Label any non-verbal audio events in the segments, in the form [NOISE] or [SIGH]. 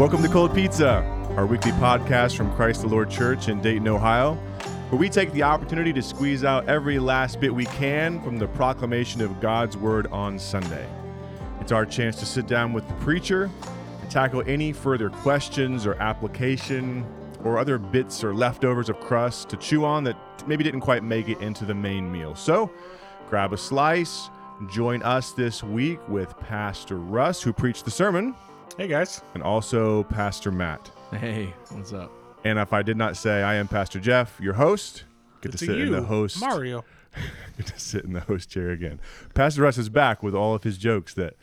Welcome to Cold Pizza, our weekly podcast from Christ the Lord Church in Dayton, Ohio, where we take the opportunity to squeeze out every last bit we can from the proclamation of God's Word on Sunday. It's our chance to sit down with the preacher and tackle any further questions or application or other bits or leftovers of crust to chew on that maybe didn't quite make it into the main meal. So grab a slice. Join us this week with Pastor Russ, who preached the sermon, Hey guys. and also Pastor Matt. Hey, what's up? And if I did not say, I am Pastor Jeff, your host. Get to To sit you, in the host. Mario. [LAUGHS] Get to sit in the host chair again. Pastor Russ is back with all of his jokes that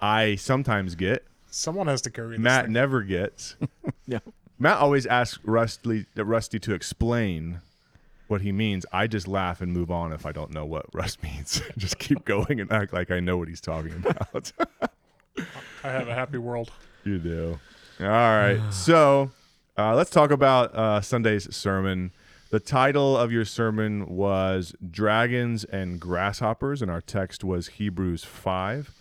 I sometimes get. Someone has to carry this Matt thing. never gets. [LAUGHS] Yeah. Matt always asks Rusty, uh, Rusty to explain what he means. I just laugh and move on if I don't know what Rust [LAUGHS] means. just keep going and act like I know what he's talking about. I have a happy world. You do. All right. [SIGHS] So uh, let's talk about uh, Sunday's sermon. The title of your sermon was Dragons and Grasshoppers, and our text was Hebrews 5,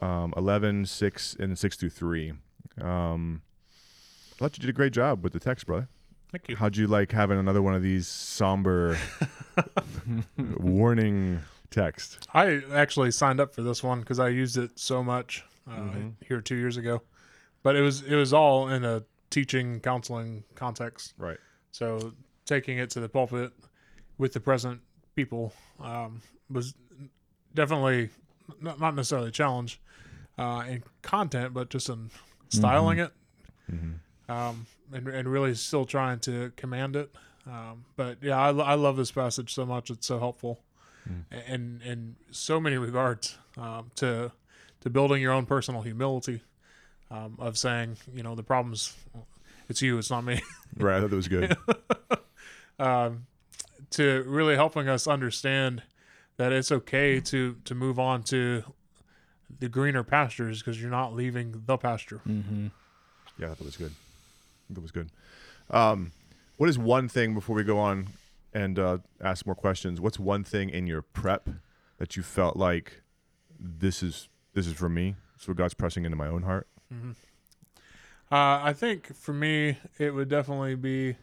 um, 11, 6, and 6 through 3. Um, I thought you did a great job with the text, brother. Thank you. How'd you like having another one of these somber [LAUGHS] warning texts? I actually signed up for this one because I used it so much uh, Mm-hmm. here two years ago, but it was it was all in a teaching counseling context. Right. So taking it to the pulpit with the present people um, was definitely not, not necessarily a challenge uh, in content, but just in styling it um, and, and really still trying to command it. Um, but yeah, I, I love this passage so much. It's so helpful in, in so many regards um, to, to building your own personal humility um, of saying, you know, the problem's, it's you, it's not me. [LAUGHS] Right. I thought that was good. [LAUGHS] um, to really helping us understand that it's okay to to move on to the greener pastures because you're not leaving the pasture. Mm-hmm. Yeah, I thought that was good. That was good. Um, what is one thing before we go on and uh, ask more questions? What's one thing in your prep that you felt like this is this is for me? So God's pressing into my own heart. Uh, I think for me, it would definitely be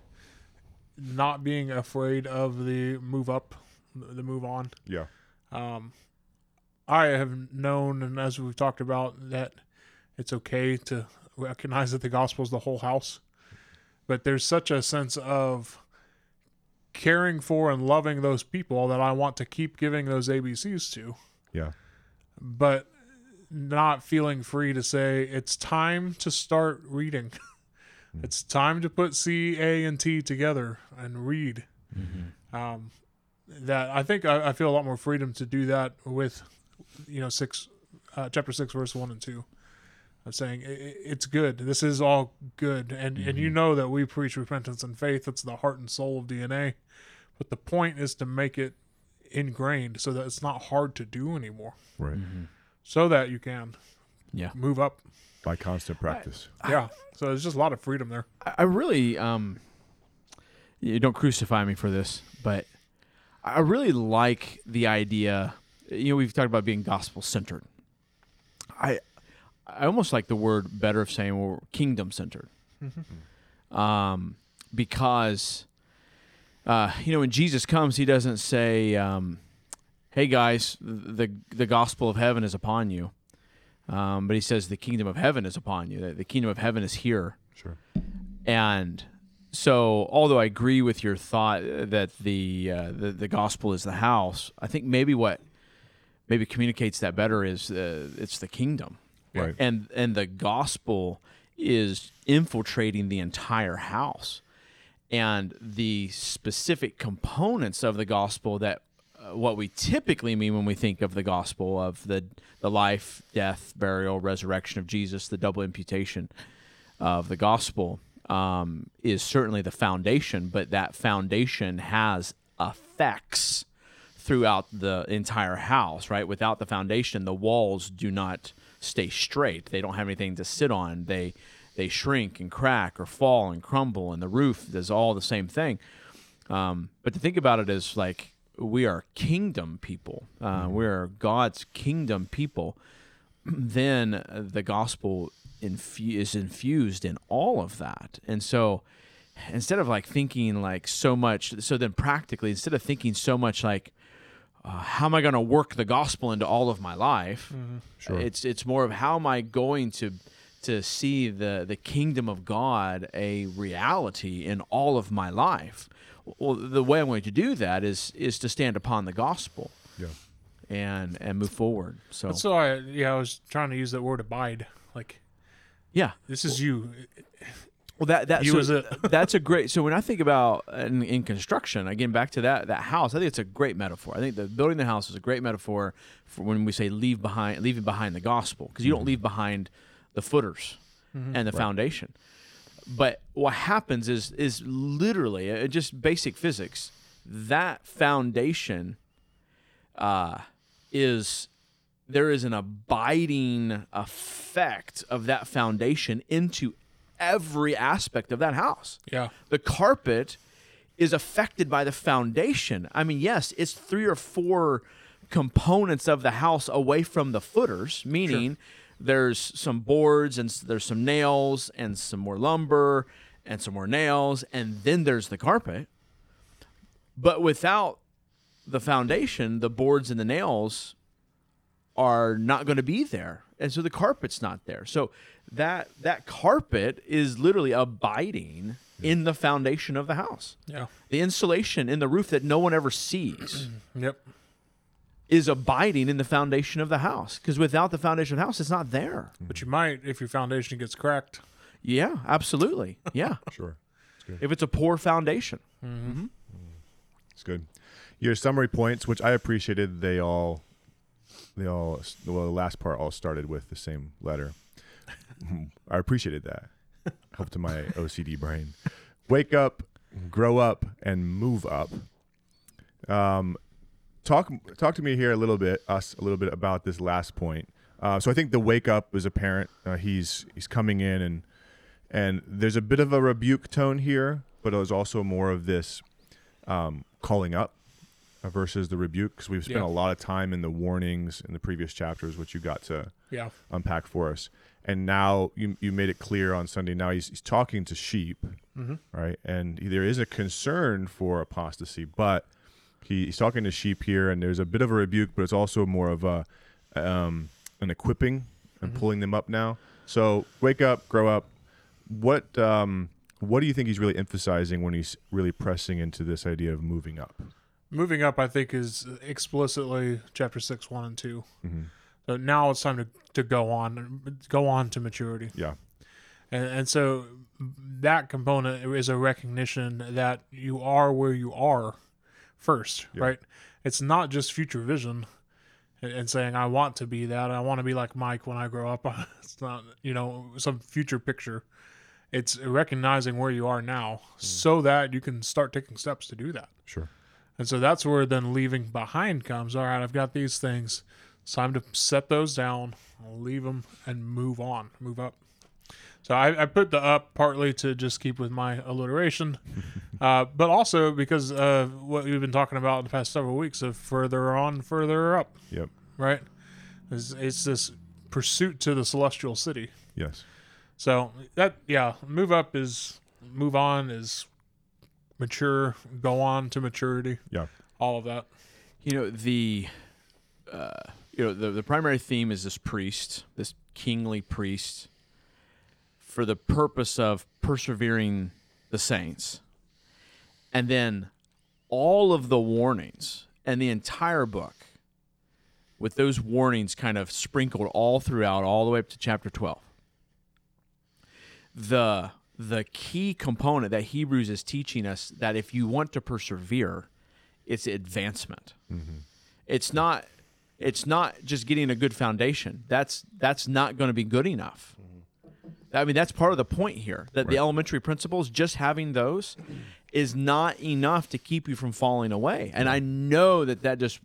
not being afraid of the move up, the move on. Yeah. Um, I have known, and as we've talked about, that it's okay to recognize that the gospel is the whole house. But there's such a sense of caring for and loving those people that I want to keep giving those ABCs to, Yeah. but not feeling free to say it's time to start reading. [LAUGHS] it's time to put C, A, and T together and read um, that I think I, I feel a lot more freedom to do that with, you know, six, uh, chapter six, verse one and two. Of saying "I- I- it's good. This is all good, and and you know that we preach repentance and faith. It's the heart and soul of DNA, but the point is to make it ingrained so that it's not hard to do anymore, Right. so that you can Yeah. move up. By constant practice. Yeah. So there's just a lot of freedom there. I I really um you don't crucify me for this, but I really like the idea you know, we've talked about being gospel centered. I I almost like the word better of saying we're kingdom centered. Um because uh, you know, when Jesus comes, he doesn't say, um, "Hey guys, the the gospel of heaven is upon you," um, but he says, "The kingdom of heaven is upon you. The, the kingdom of heaven is here." Sure. And so, although I agree with your thought that the uh, the, the gospel is the house, I think maybe what maybe communicates that better is uh, it's the kingdom, Right. and and the gospel is infiltrating the entire house, and the specific components of the gospel that uh, what we typically mean when we think of the gospel of the the life, death, burial, resurrection of Jesus, the double imputation of the gospel um, is certainly the foundation, but that foundation has effects throughout the entire house, right? Without the foundation, the walls do not stay straight. They don't have anything to sit on. They they shrink and crack or fall and crumble, and the roof does all the same thing. Um, but to think about it as like we are kingdom people, uh, we are God's kingdom people. [CLEARS THROAT] then the gospel infu- is infused in all of that. And so instead of like thinking like so much, so then practically, instead of thinking so much like, uh, how am I going to work the gospel into all of my life? Sure. It's it's more of how am I going to to see the the kingdom of God a reality in all of my life. Well, the way I'm going to do that is is to stand upon the gospel Yeah. and and move forward. So That's why, yeah, I was trying to use that word abide. Like, yeah, this is you. Well, that that You so as a- [LAUGHS] that's a great. So when I think about in, in construction, again back to that that house, I think it's a great metaphor. I think the building the house is a great metaphor for when we say leave behind, leaving behind the gospel, because you don't leave behind the footers and the foundation. But what happens is is literally uh, just basic physics. That foundation uh, is there is an abiding effect of that foundation into every aspect of that house. Yeah. The carpet is affected by the foundation. I mean, yes, it's three or four components of the house away from the footers, meaning there's some boards and there's some nails and some more lumber and some more nails and then there's the carpet. But without the foundation, the boards and the nails are not going to be there and so the carpet's not there. So that that carpet is literally abiding hmm. in the foundation of the house. Yeah. the insulation in the roof that no one ever sees [CLEARS THROAT] Yep. is abiding in the foundation of the house because without the foundation of the house it's not there. Hmm. But you might if your foundation gets cracked. yeah absolutely. Yeah. [LAUGHS] Sure. if it's a poor foundation. Mm-hmm. Mm-hmm. Mm. It's good. Your summary points, which I appreciated, they all, they all, well, the last part all started with the same letter. [LAUGHS] I appreciated that. [LAUGHS] Helped to my OCD brain. Wake up, grow up, and move up. Um, talk talk to me here a little bit, us a little bit about this last point. Uh, so I think the wake up is apparent. Uh, he's he's coming in and and there's a bit of a rebuke tone here, but it was also more of this um, calling up versus the rebuke because we've spent Yeah. a lot of time in the warnings in the previous chapters, which you got to Yeah. unpack for us. And now you you made it clear on Sunday. Now he's he's talking to sheep, Mm-hmm. right? And there is a concern for apostasy, but he, he's talking to sheep here, and there's a bit of a rebuke, but it's also more of a um, an equipping and pulling them up now. So wake up, grow up. What um, what do you think he's really emphasizing when he's really pressing into this idea of moving up? Moving up, I think, is explicitly chapter six, one and 2 Mhm. So now it's time to, to go on, go on to maturity. Yeah, And, and so that component is a recognition that you are where you are first, Yeah. right? It's not just future vision and, and saying, I want to be that. I want to be like Mike when I grow up. [LAUGHS] it's not, you know, some future picture. It's recognizing where you are now so that you can start taking steps to do that. sure. And so that's where then leaving behind comes. All right, I've got these things. It's time to set those down, leave them, and move on, move up. So I, I put the up partly to just keep with my alliteration, [LAUGHS] uh, but also because of what we've been talking about in the past several weeks of further on, further up, Yep. right? It's, it's this pursuit to the celestial city. Yes. So that yeah, move up is move on is mature, go on to maturity. Yeah. All of that. you know the uh, you know the, the primary theme is this priest this kingly priest for the purpose of persevering the saints and then all of the warnings and the entire book with those warnings kind of sprinkled all throughout all the way up to chapter 12 the the key component that hebrews is teaching us that if you want to persevere it's advancement. Mm-hmm. It's not it's not just getting a good foundation. That's that's not going to be good enough. Mm-hmm. I mean that's part of the point here that the elementary principles just having those is not enough to keep you from falling away. And i mm-hmm. know that that just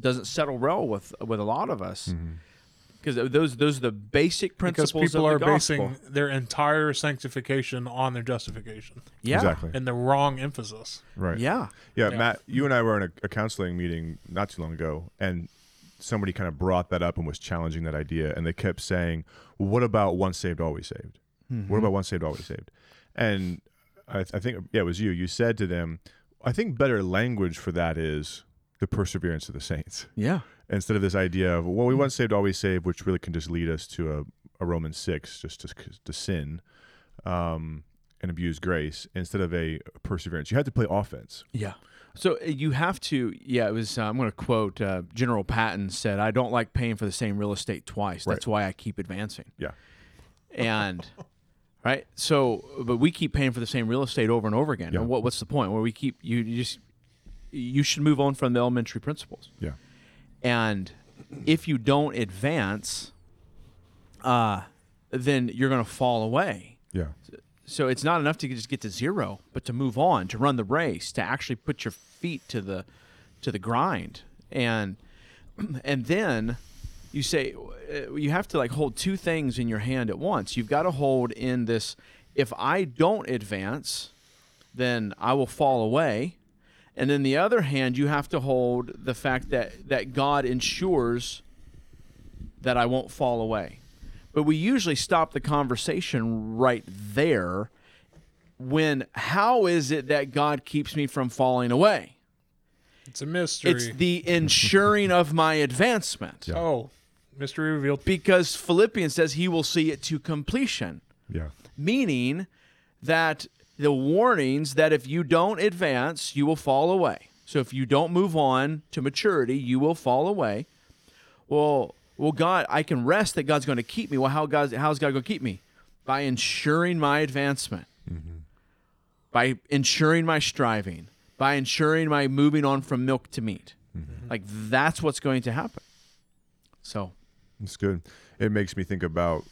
doesn't settle well with with a lot of us because those those are the basic principles. Because principles people of are the gospel. basing their entire sanctification on their justification yeah Exactly. and the wrong emphasis. Right. yeah Yeah, Yeah. Matt, you and I were in a, a counseling meeting not too long ago, and somebody kind of brought that up and was challenging that idea, and they kept saying, well, "What about once saved, always saved? What mm-hmm. about once saved, always saved?" And I, I think yeah, it was you. You said to them, "I think better language for that is the perseverance of the saints." Yeah. Instead of this idea of well we once saved always saved which really can just lead us to a, a romans 6 just to, to sin um, and abuse grace instead of a perseverance you had to play offense Yeah. So uh, you have to, yeah, it was, uh, I'm going to quote uh, General Patton said, I don't like paying for the same real estate twice. That's why I keep advancing. yeah And, [LAUGHS] right? So, but we keep paying for the same real estate over and over again. Yeah. And what, what's the point? Where we keep, you, you just, you should move on from the elementary principles. yeah And if you don't advance, uh, then you're going to fall away. yeah So it's not enough to just get to zero, but to move on, to run the race, to actually put your feet to the to the grind, and [CLEARS THROAT] and then you say uh, you have to like hold two things in your hand at once. You've got to hold in this: if I don't advance, then I will fall away. And then the other hand, you have to hold the fact that that God ensures that I won't fall away. But we usually stop the conversation right there when how is it that God keeps me from falling away? It's a mystery. It's the ensuring of my advancement. oh, mystery revealed. Because Philippians says he will see it to completion, yeah meaning that the warnings that if you don't advance, you will fall away. So if you don't move on to maturity, you will fall away. Well, well, God, I can rest that God's going to keep me. Well, how God's, how's God going to keep me? By ensuring my advancement, mm-hmm. by ensuring my striving, by ensuring my moving on from milk to meat. Mm-hmm. Like that's what's going to happen. So, it's good it makes me think about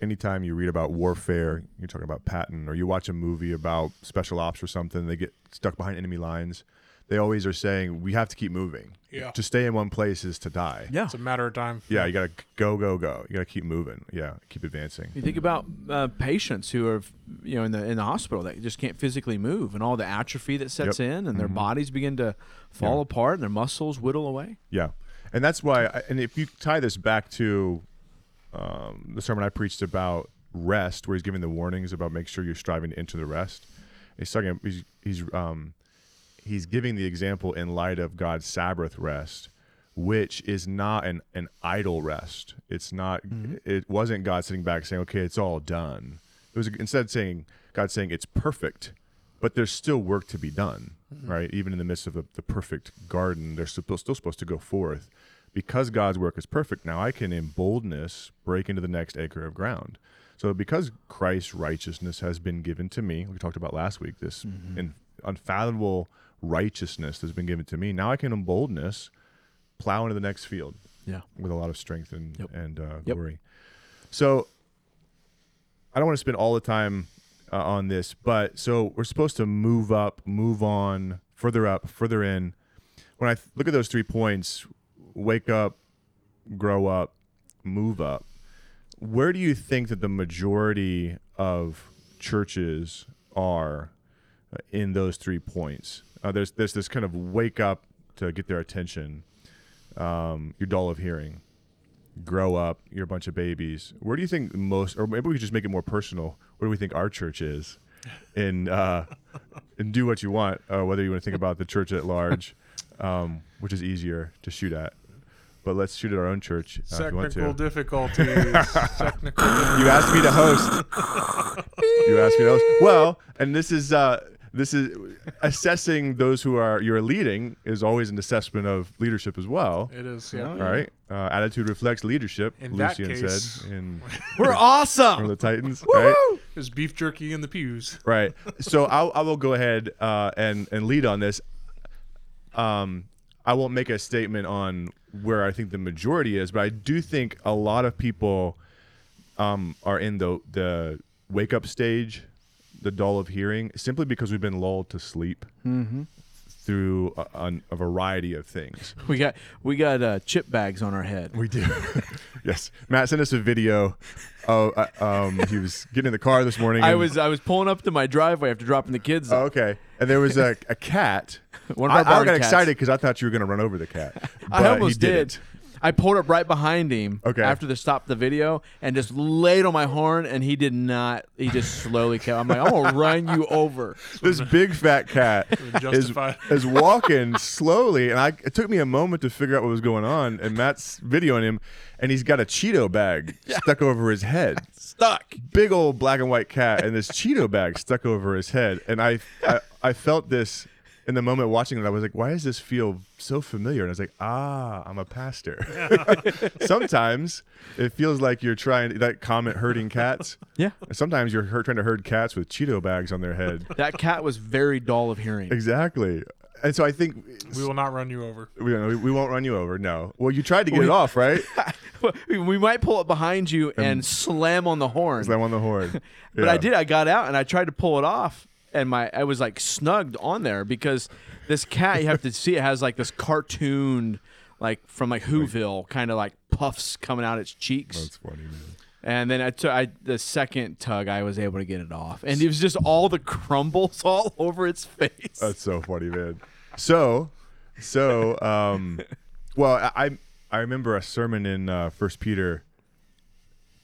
anytime you read about warfare you're talking about patton or you watch a movie about special ops or something they get stuck behind enemy lines they always are saying we have to keep moving Yeah. to stay in one place is to die yeah. It's a matter of time. yeah you gotta go go go you gotta keep moving yeah keep advancing You think about uh, patients who are, you know, in the in the hospital that just can't physically move, and all the atrophy that sets Yep. in, and their bodies begin to fall Yeah. apart, and their muscles whittle away. Yeah, and that's why. I, and if you tie this back to um, the sermon I preached about rest, where he's giving the warnings about make sure you're striving to enter the rest, he's talking. He's he's um, he's giving the example in light of God's Sabbath rest, which is not an an idle rest. It's not. It wasn't God sitting back saying, "Okay, it's all done." It was instead saying God saying it's perfect, but there's still work to be done, right? Even in the midst of the, the perfect garden, they're still, still supposed to go forth. Because God's work is perfect, now I can, in boldness, break into the next acre of ground. So, because Christ's righteousness has been given to me, we talked about last week, this in, unfathomable righteousness that's been given to me, now I can, in boldness, plow into the next field Yeah. with a lot of strength and Yep. and uh, Yep. glory. So I don't want to spend all the time uh, on this, but so we're supposed to move up, move on, further up, further in. When I th- look at those three points, wake up, grow up, move up. Where do you think that the majority of churches are uh, in those three points? Uh, there's there's this kind of wake up to get their attention. Um, you're dull of hearing. Grow up. You're a bunch of babies. Where do you think most, or maybe we could just make it more personal? Where do we think our church is? And uh, and do what you want. Uh, whether you want to think about the church at large, um, which is easier to shoot at. But let's shoot at our own church uh, if you want Technical to. difficulties. [LAUGHS] Technical. You asked me to host. you asked me to host. Well, and this is uh, this is assessing those who are you're leading is always an assessment of leadership as well. It is. Yeah. All right, uh, attitude reflects leadership. In that Lucian case- said in [LAUGHS] We're awesome. from awesome. the Titans. right? There's beef jerky in the pews. Right. So I'll, I will go ahead uh, and and lead on this. Um, I won't make a statement on where I think the majority is, but I do think a lot of people um, are in the the wake up stage, the dull of hearing, simply because we've been lulled to sleep through a, a, variety of things. [LAUGHS] We got we got uh, chip bags on our head. We do. [LAUGHS] yes. Matt sent us a video. Oh, uh, um, he was getting in the car this morning. I was I was pulling up to my driveway after dropping the kids. Oh, okay. And there was a, a cat. [LAUGHS] One of our I barn got cats. excited because I thought you were going to run over the cat. I almost he did. Didn't. I pulled up right behind him Okay. after they stopped the video and just laid on my horn, and he did not. He just slowly kept. I'm like, I'm gonna run you over. [LAUGHS] this big fat cat [LAUGHS] is, is walking slowly, and I it took me a moment to figure out what was going on. And Matt's videoing him, and he's got a Cheeto bag stuck over his head. Stuck. Big old black and white cat, and this Cheeto bag stuck over his head. And I, I, I felt this in the moment watching it. I was like, why does this feel so familiar? And I was like, ah, I'm a pastor. [LAUGHS] Sometimes it feels like you're trying that comment herding cats. Yeah. Sometimes you're her- trying to herd cats with Cheeto bags on their head. That cat was very dull of hearing. Exactly. And so I think We will not run you over. we, we won't run you over. No. Well, you tried to get it off, right? [LAUGHS] we might pull it behind you and slam on the horn. Slam on the horn. [LAUGHS] But I did. I got out and I tried to pull it off, and my I was like snugged on there because this cat you have to see it has like this cartoon like from like Whoville kind of like puffs coming out its cheeks. That's funny, man. And then I took I, the second tug, I was able to get it off, and it was just all the crumbles [LAUGHS] all over its face. That's so funny, man. So, so, um, well, I I- I remember a sermon in uh, First Peter.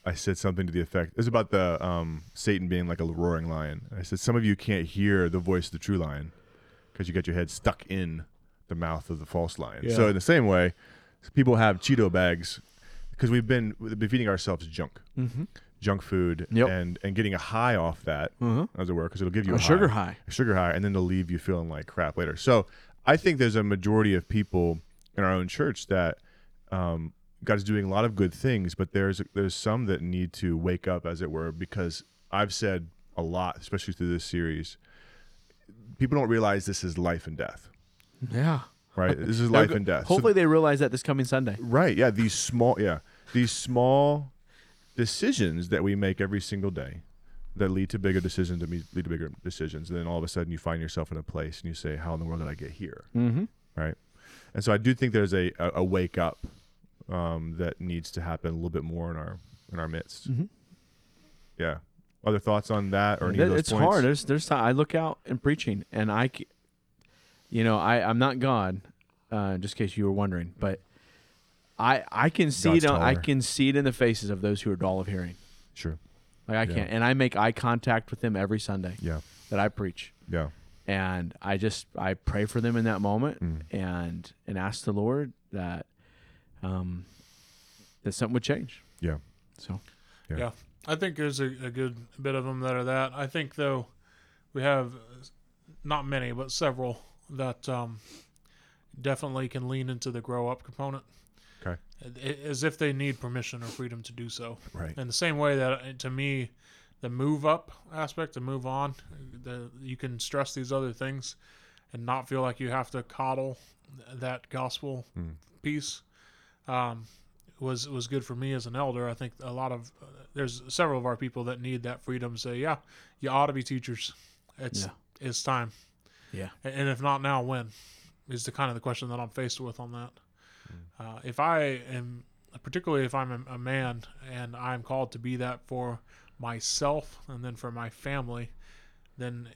I said something to the effect. It was about the um, Satan being like a roaring lion. I said some of you can't hear the voice of the true lion because you got your head stuck in the mouth of the false lion. So in the same way, people have Cheeto bags because we've been we've been feeding ourselves junk, junk food, Yep. and and getting a high off that, as it were, because it'll give you A a, sugar high. a sugar high, and then they'll leave you feeling like crap later. So I think there's a majority of people in our own church that um, God is doing a lot of good things, but there's there's some that need to wake up, as it were, because I've said a lot, especially through this series. People don't realize this is life and death, yeah, right? [LAUGHS] This is life go- and death. So- Hopefully, they realize that this coming Sunday. Right. Yeah. These small. Yeah. These small decisions that we make every single day that lead to bigger decisions that lead to bigger decisions. And then all of a sudden you find yourself in a place and you say, "How in the world did I get here?" Mm-hmm. Right. And so I do think there's a a, a wake up um, that needs to happen a little bit more in our in our midst. Mhm. Yeah. Other thoughts on that or any those It's points? hard. There's there's time. I look out in preaching, and I, you know, I I'm not God, uh, just in case you were wondering, but I I can see God's it. On, I can see it in the faces of those who are dull of hearing. Sure. Like I Yeah. can't, and I make eye contact with them every Sunday Yeah. that I preach, Yeah. and I just I pray for them in that moment, Mm. and and ask the Lord that, um, that something would change. Yeah. So Yeah. Yeah. I think there's a, a good bit of them that are that. I think though we have uh, not many, but several that um, definitely can lean into the grow up component. Okay. As if they need permission or freedom to do so. Right. In the same way that uh, to me, the move up aspect, the move on, the you can stress these other things, and not feel like you have to coddle that gospel Mm. piece. Um, was was good for me as an elder. I think a lot of uh, there's several of our people that need that freedom. to Say, yeah, you ought to be teachers. It's Yeah. it's time. yeah, And if not now, when? Is the kind of the question that I'm faced with on that. Uh, if I am, particularly if I'm a, a man and I'm called to be that for myself and then for my family, then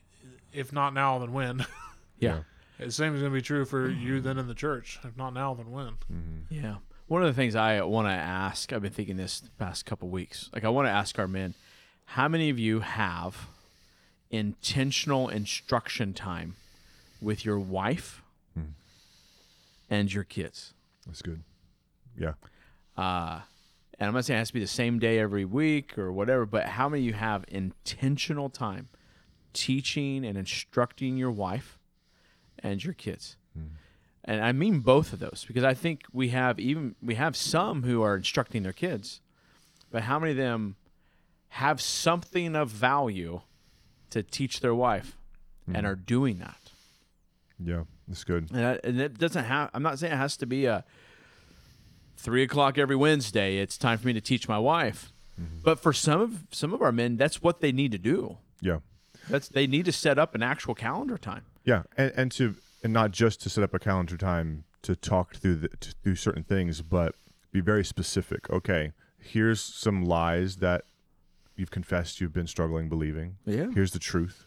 if not now, then when? [LAUGHS] yeah. the same is going to be true for you then in the church. If not now, then when? Mm-hmm. Yeah. One of the things I want to ask, I've been thinking this the past couple weeks. Like, I want to ask our men, how many of you have intentional instruction time with your wife Hmm. and your kids? That's good. Yeah. Uh, and I'm not saying it has to be the same day every week or whatever, but how many of you have intentional time teaching and instructing your wife and your kids? And I mean both of those because I think we have even we have some who are instructing their kids, but how many of them have something of value to teach their wife and mm. are doing that? Yeah. That's good. And, I, and it doesn't have. I'm not saying it has to be a three o'clock every Wednesday. It's time for me to teach my wife. Mm-hmm. But for some of some of our men, that's what they need to do. Yeah. That's they need to set up an actual calendar time. Yeah, and, and to and not just to set up a calendar time to talk through the, to, through certain things, but be very specific. Okay, here's some lies that you've confessed you've been struggling believing. Yeah. Here's the truth.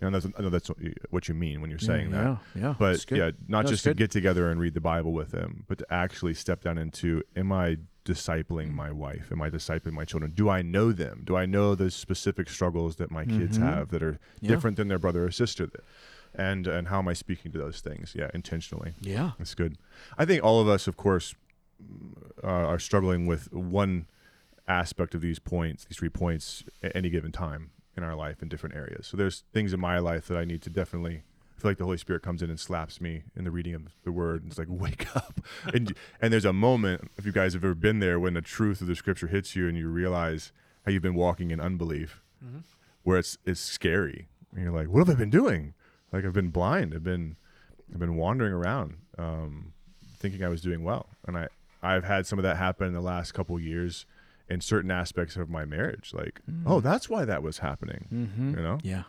And that's, I know that's what you mean when you're saying that. yeah, yeah. But yeah, not just to get together and read the Bible with him, but to actually step down into am I discipling my wife? Am I discipling my children? Do I know them? Do I know the specific struggles that my kids Mhm. have that are Yeah. different than their brother or sister? And and how am I speaking to those things? Yeah, intentionally. Yeah. That's good. I think all of us, of course, uh, are struggling with one aspect of these points, these three points, at any given time in our life in different areas. So there's things in my life that I need to definitely I feel like the Holy Spirit comes in and slaps me in the reading of the Word, and it's like [LAUGHS] wake up. and and there's a moment, if you guys have ever been there, when the truth of the Scripture hits you, and you realize how you've been walking in unbelief, where it's it's scary, and you're like, what have I been doing? Like I've been blind. I've been I've been wandering around, um, thinking I was doing well, and I I've had some of that happen in the last couple of years in certain aspects of my marriage. Like, oh, that's why that was happening, Mm-hmm. you know. Yeah.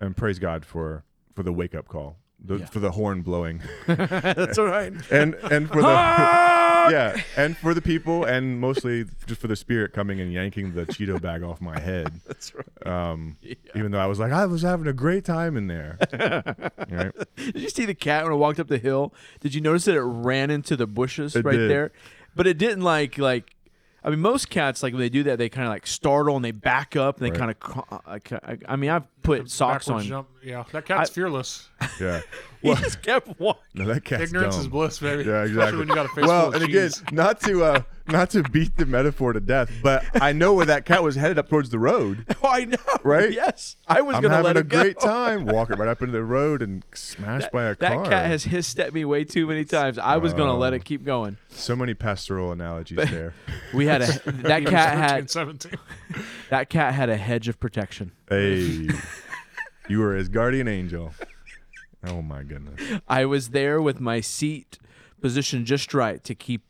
And praise God for for the wake up call, the, Yeah. for the horn blowing, [LAUGHS] That's all right. [LAUGHS] and and for the yeah, and for the people, and mostly just for the Spirit coming and yanking the Cheeto bag off my head. [LAUGHS] That's right. Um, Even though I was like, I was having a great time in there. [LAUGHS] right? Did you see the cat when it walked up the hill? Did you notice that it ran into the bushes It right did. there? But it didn't like like. I mean, most cats like when they do that, they kind of like startle and they back up and they Right. kind of. I, I mean, I've put socks on. Jump. Yeah, that cat's I- fearless. Yeah. [LAUGHS] He just kept walking. No, that cat's Ignorance dumb. is bliss, baby. Yeah, exactly. when you got a face well, full of and again, cheese. not to uh, not to beat the metaphor to death, but I know where that cat was headed up towards the road. [LAUGHS] Oh, I know. Right? Yes, I was I'm gonna having let a it go. great time walking right up into the road and smashed by a That car. That cat has hissed at me way too many times. I was gonna let it keep going. so many pastoral analogies there. [LAUGHS] We had a that cat 13, had 17. that cat had a hedge of protection. Hey, [LAUGHS] you were his guardian angel. Oh my goodness. I was there with my seat positioned just right to keep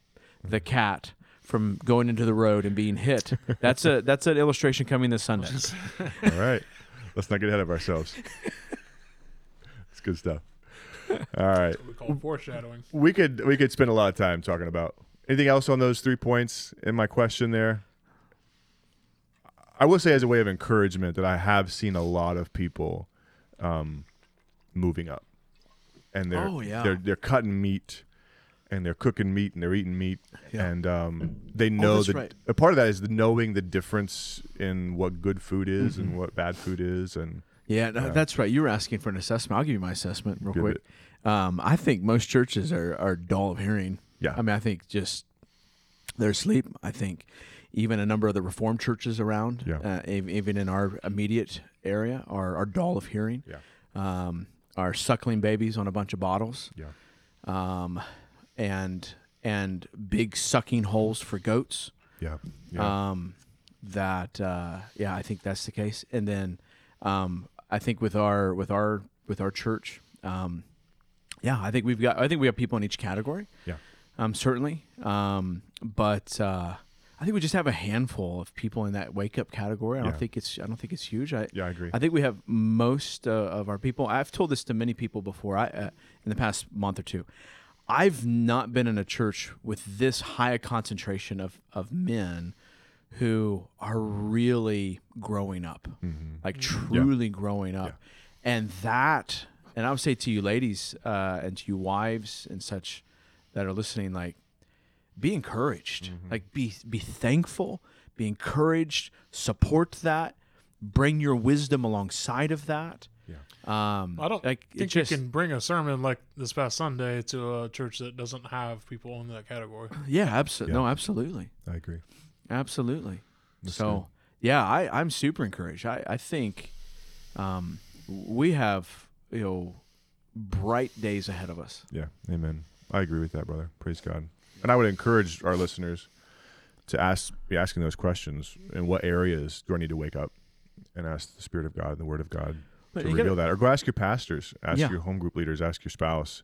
the cat from going into the road and being hit. That's a that's an illustration coming this Sunday. [LAUGHS] All right, let's not get ahead of ourselves. It's good stuff. All right. we call foreshadowing. we could we could spend a lot of time talking about anything else on those three points in my question there i will say as a way of encouragement that i have seen a lot of people um, moving up and they're Oh, yeah. they're they're cutting meat and they're cooking meat and they're eating meat Yeah. and um, they know Oh, that right. a part of that is the knowing the difference in what good food is Mm-hmm. and what bad food is and Yeah, no, Yeah. that's right. You were asking for an assessment. I'll give you my assessment real Give quick. Um, I think most churches are, are dull of hearing. Yeah. I mean, I think just they're asleep. I think even a number of the Reformed churches around, Yeah. uh, even in our immediate area, are, are dull of hearing. yeah Um, are suckling babies on a bunch of bottles. yeah um, and and big sucking holes for goats. yeah yeah Um, that uh, yeah, I think that's the case. And then um, I think with our with our with our church, um, yeah, I think we've got I think we have people in each category. Yeah. Um, certainly. Um, but uh, I think we just have a handful of people in that wake up category. I don't Yeah. think it's I don't think it's huge. I yeah i agree I think we have most uh, of our people. I've told this to many people before. I uh, in the past month or two. I've not been in a church with this high a concentration of of men who are really growing up, like truly growing up, and that. And I would say to you, ladies, uh, and to you wives and such that are listening, like be encouraged like be be thankful be encouraged support that bring your wisdom alongside of that yeah um I don't like think just you can bring a sermon like this past Sunday to a church that doesn't have people in that category. [CLEARS THROAT] yeah absolutely Yeah. no absolutely i agree absolutely That's so yeah i i'm super encouraged i i think um we have you know bright days ahead of us Yeah, amen. I agree with that, brother. Praise God. And I would encourage our listeners to ask, be asking those questions. In what areas do I need to wake up and ask the Spirit of God and the Word of God But to reveal gotta- that, or go ask your pastors, ask Yeah. your home group leaders, ask your spouse,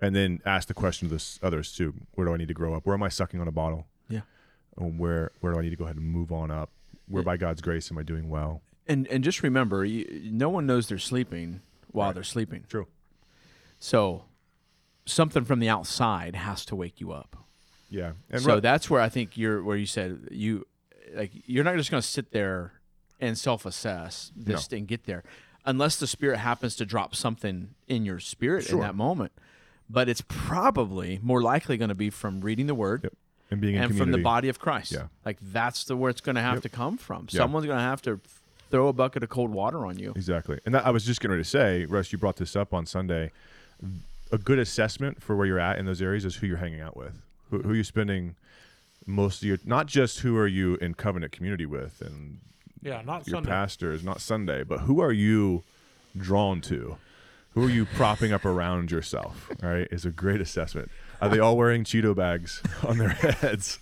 and then ask the question to the others too. Where do I need to grow up? Where am I sucking on a bottle? Yeah. Or where Where do I need to go ahead and move on up? Where by God's grace am I doing well? and and just remember you, no one knows they're sleeping while Right. they're sleeping True. so something from the outside has to wake you up Yeah. And so that's where I think you're where you said you like you're not just going to sit there and self-assess this and get there unless the Spirit happens to drop something in your spirit in that moment. But it's probably more likely going to be from reading the Word Yep. And being in and from the body of Christ. Yeah. Like that's the where it's going to have Yep. to come from. Yeah. Someone's going to have to throw a bucket of cold water on you. Exactly. And that, I was just getting ready to say, Russ, you brought this up on Sunday. A good assessment for where you're at in those areas is who you're hanging out with. Who, who are you spending most of your, not just who are you in covenant community with and Yeah, not your Sunday. pastors, not Sunday, but who are you drawn to? Who are you propping up around yourself? All right, is a great assessment. Are they all wearing Cheeto bags [LAUGHS] on their heads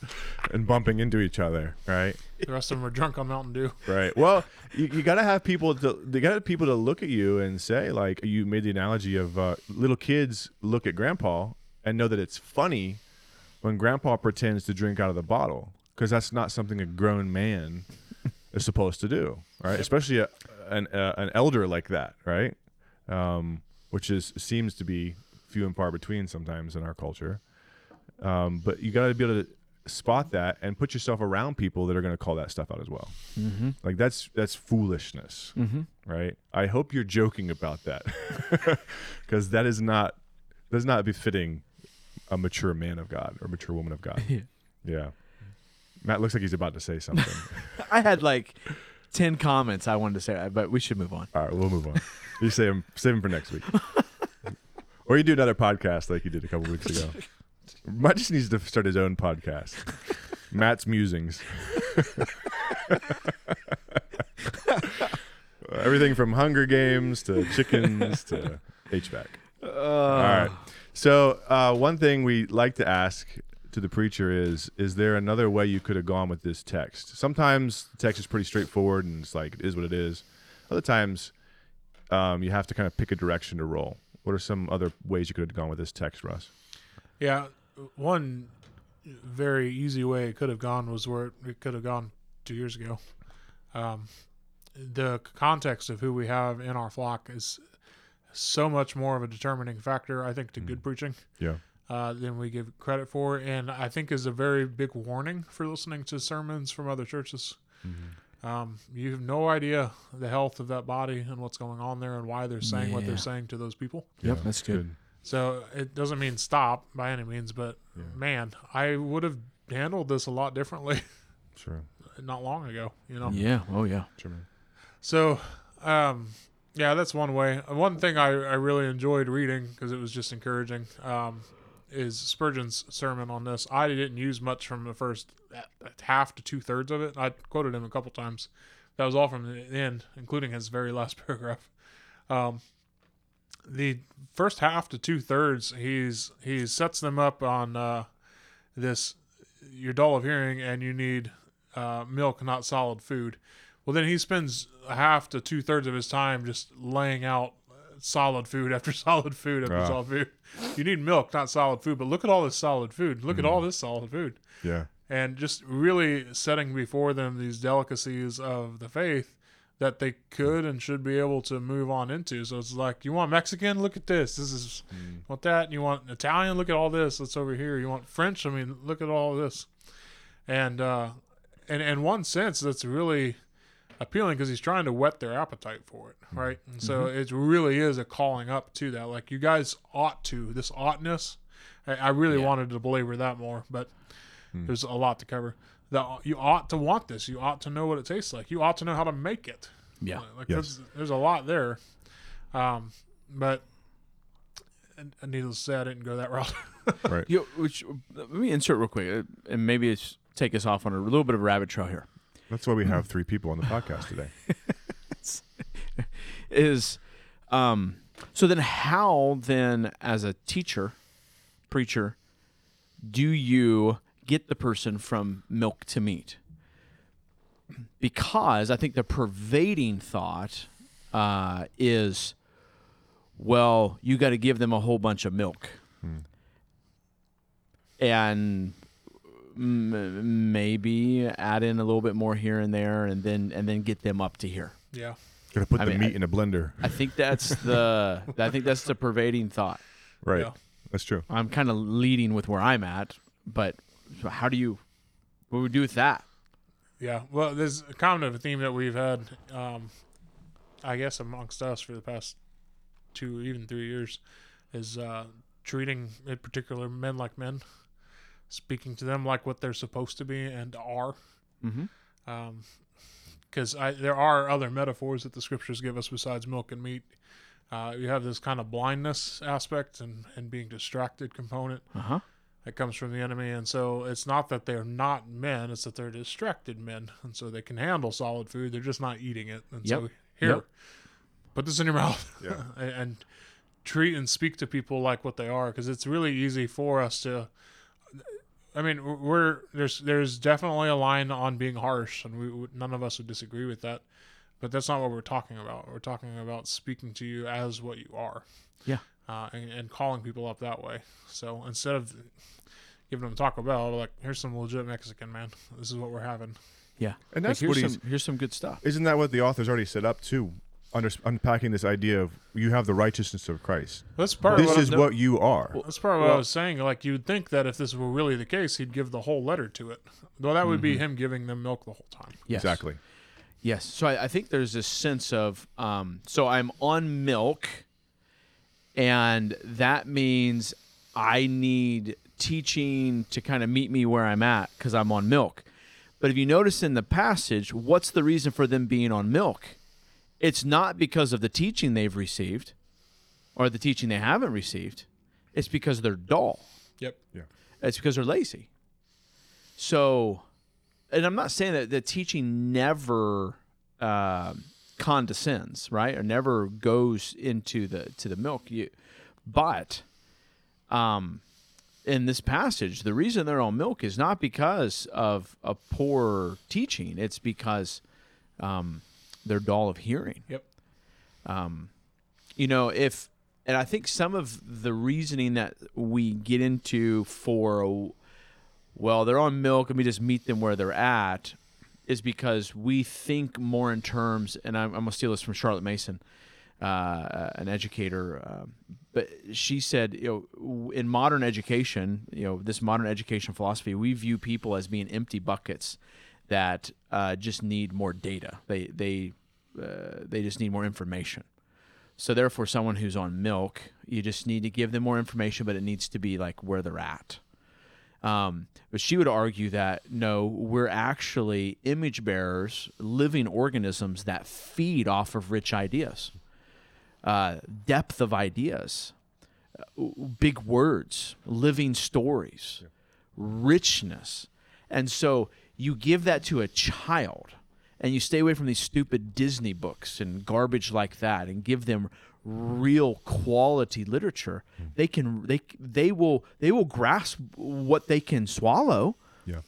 and bumping into each other? Right, The rest of them are drunk on Mountain Dew. right. Well, you, you got to have people to they got people to look at you and say like you made the analogy of uh, little kids look at grandpa and know that it's funny when grandpa pretends to drink out of the bottle because that's not something a grown man [LAUGHS] is supposed to do, right? Especially a, an uh, an elder like that, right? Um, which is seems to be few and far between sometimes in our culture. Um, but you got to be able to spot that and put yourself around people that are going to call that stuff out as well. Mm-hmm. Like that's that's foolishness, Mm-hmm. right? I hope you're joking about that [LAUGHS] because that is not does not befitting a mature man of God or mature woman of God. [LAUGHS] Yeah. Yeah. Matt looks like he's about to say something. [LAUGHS] I had like 10 comments I wanted to say, but we should move on. All right, we'll move on. You save him, save him for next week, or you do another podcast like you did a couple weeks ago. [LAUGHS] Matt just needs to start his own podcast. Matt's musings. Everything from Hunger Games to chickens to HVAC. All right. So uh, one thing we like to ask to the preacher is: Is there another way you could have gone with this text? Sometimes the text is pretty straightforward and it's like it is what it is. Other times, um, you have to kind of pick a direction to roll. What are some other ways you could have gone with this text, Russ? Yeah, one very easy way it could have gone was where it could have gone two years ago. Um, the context of who we have in our flock is so much more of a determining factor, I think, to good preaching Yeah. uh, than we give credit for, and I think is a very big warning for listening to sermons from other churches. Um, you have no idea the health of that body and what's going on there and why they're saying what they're saying to those people. Yep, that's good. So it doesn't mean stop by any means, but Yeah. man, I would have handled this a lot differently [LAUGHS] Sure. not long ago, you know. Yeah. Oh, yeah. Sure. So, um, yeah, that's one way. One thing I, I really enjoyed reading because it was just encouraging um, is Spurgeon's sermon on this. I didn't use much from the first uh, half to two thirds of it. I quoted him a couple times. That was all from the end, including his very [LAUGHS] last paragraph. Um, the first half to two thirds, he's he sets them up on uh, this. You're dull of hearing, and you need uh, milk, not solid food. Well, then he spends half to two thirds of his time just laying out solid food [LAUGHS] after solid food after Ah. solid food. You need milk, not solid food. But look at all this solid food. Look at all this solid food. Yeah. And just really setting before them these delicacies of the faith that they could and should be able to move on into. So it's like, you want Mexican? Look at this. This is want that. You want Italian? Look at all this. That's over here. You want French? I mean, look at all this. And uh, and in one sense, that's really appealing because he's trying to whet their appetite for it, right? And so it really is a calling up to that. Like you guys ought to this oughtness. I, I really Yeah. wanted to belabor that more, but there's a lot to cover. The, you ought to want this. You ought to know what it tastes like. You ought to know how to make it. Yeah. Like Yes. there's, there's a lot there. Um, but and, and needless to say, I didn't go that route. Right. You, which, let me insert real quick, uh, and maybe it's take us off on a little bit of a rabbit trail here. That's why we have three people on the podcast today. [LAUGHS] Is um, so then how then as a teacher, preacher, do you get the person from milk to meat? Because I think the pervading thought uh, is, well, you got to give them a whole bunch of milk, and m- maybe add in a little bit more here and there, and then and then get them up to here. yeah. gonna put I the mean, meat I- in a blender. I think that's the [LAUGHS] I think that's the pervading thought. Right. Yeah. That's true. I'm kind of leading with where I'm at, but how do you what would we do with that? Yeah, well, there's kind of a theme that we've had um, I guess amongst us for the past two, even three years, is uh, treating in particular men like men, speaking to them like what they're supposed to be and are. Mm-hmm. Because there are other metaphors that the scriptures give us besides milk and meat. Uh, you have this kind of blindness aspect and, and being distracted component Uh huh. that comes from the enemy. And so it's not that they're not men, it's that they're distracted men. And so they can handle solid food, they're just not eating it. And so here, Yep. put this in your mouth [LAUGHS] Yeah. [LAUGHS] and, and treat and speak to people like what they are because it's really easy for us to. I mean, we're there's there's definitely a line on being harsh, and we we- none of us would disagree with that. But that's not what we're talking about. We're talking about speaking to you as what you are Yeah. uh, and, and calling people up that way. So instead of giving them Taco Bell, like here's some legit Mexican man. This is what we're having. Yeah. And Like, that's here's what some here's some good stuff. Isn't that what the author's already set up too? Under, unpacking this idea of you have the righteousness of Christ. That's part This of what is I'm, what you are. that's part of what I was saying. Like you'd think that if this were really the case, he'd give the whole letter to it. Well, that would be him giving them milk the whole time. Yes. Exactly. Yes. So I, I think there's this sense of um, so I'm on milk, and that means I need teaching to kind of meet me where I'm at because I'm on milk. But if you notice in the passage, what's the reason for them being on milk? It's not because of the teaching they've received or the teaching they haven't received. It's because they're dull. Yep. Yeah. It's because they're lazy. So, and I'm not saying that the teaching never um condescends, right, or never goes into the to the milk. You, but, um, in this passage, the reason they're on milk is not because of a poor teaching. It's because um, they're dull of hearing Yep. Um, you know if and i think some of the reasoning that we get into for well they're on milk and we just meet them where they're at is because we think more in terms and i'm, I'm to steal this from charlotte mason uh, an educator um, but she said you know in modern education you know this modern education philosophy we view people as being empty buckets that uh, just need more data they they uh, they just need more information so therefore, someone who's on milk, you just need to give them more information, but it needs to be like where they're at. Um, but she would argue that no, we're actually image bearers, living organisms that feed off of rich ideas, uh, depth of ideas, uh, big words, living stories, richness. And so you give that to a child and you stay away from these stupid Disney books and garbage like that and give them real quality literature hmm. they can they they will they will grasp what they can swallow. Yeah.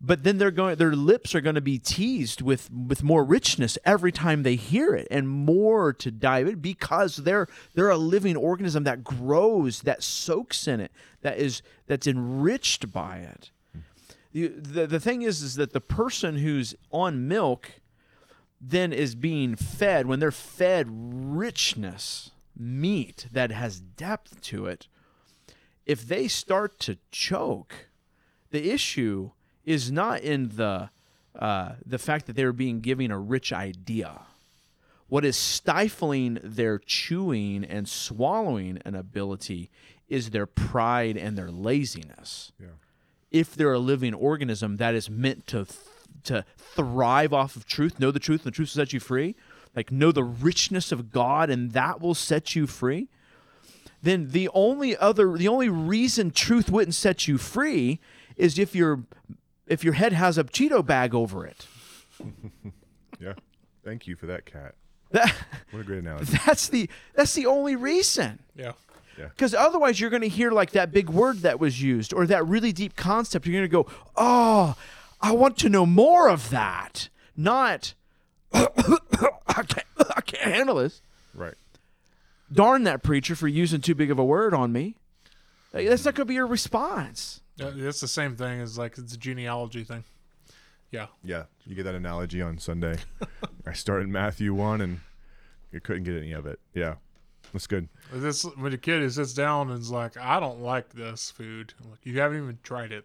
but then they're going their lips are going to be teased with with more richness every time they hear it and more to dive in because they're they're a living organism that grows that soaks in it that is that's enriched by it the, the, thing is is that the person who's on milk then is being fed when they're fed richness meat that has depth to it if they start to choke the issue is not in the uh, the fact that they're being given a rich idea what is stifling their chewing and swallowing an ability is their pride and their laziness Yeah. If they're a living organism that is meant to th- to thrive off of truth, know the truth, and the truth will set you free, like know the richness of God, and that will set you free. Then the only other, the only reason truth wouldn't set you free is if your if your head has a Cheeto bag over it. [LAUGHS] Yeah. Thank you for that, cat. That, What a great analogy. [LAUGHS] that's the that's the only reason. Yeah. Because otherwise, you're going to hear like that big word that was used or that really deep concept. You're going to go, oh, I want to know more of that. Not, [COUGHS] I, can't, [COUGHS] I can't handle this. Right. Darn that preacher for using too big of a word on me. Like, That's not going to be your response. Uh, yeah, It's the same thing as like it's a genealogy thing. Yeah. Yeah. You get that analogy on Sunday. [LAUGHS] I started Matthew 1 and you couldn't get any of it. Yeah. That's good. This when a kid who sits down and is like, I don't like this food. I'm like, you haven't even tried it.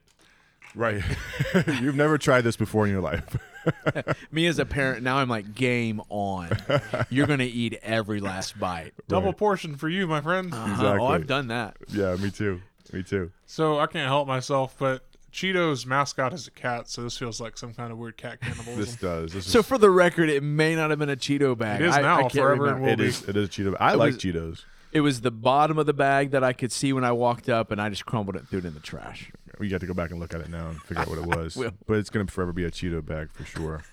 Right. [LAUGHS] You've never tried this before in your life. [LAUGHS] Me as a parent, now I'm like, game on. You're gonna eat every last bite. [LAUGHS] Double Right. portion for you, my friend. Uh-huh. Exactly. Oh, I've done that. yeah, me too. Me too. So I can't help myself, but Cheeto's mascot is a cat, so this feels like some kind of weird cat cannibalism. This does. This So is, for the record, it may not have been a Cheeto bag. It is I, now, I can't forever remember. and will it be. is. It is Cheeto. I It like was- Cheetos. It was the bottom of the bag that I could see when I walked up, and I just crumbled it and threw it in the trash. We got to go back and look at it now and figure out what it [LAUGHS] was. will. But it's gonna forever be a Cheeto bag for sure.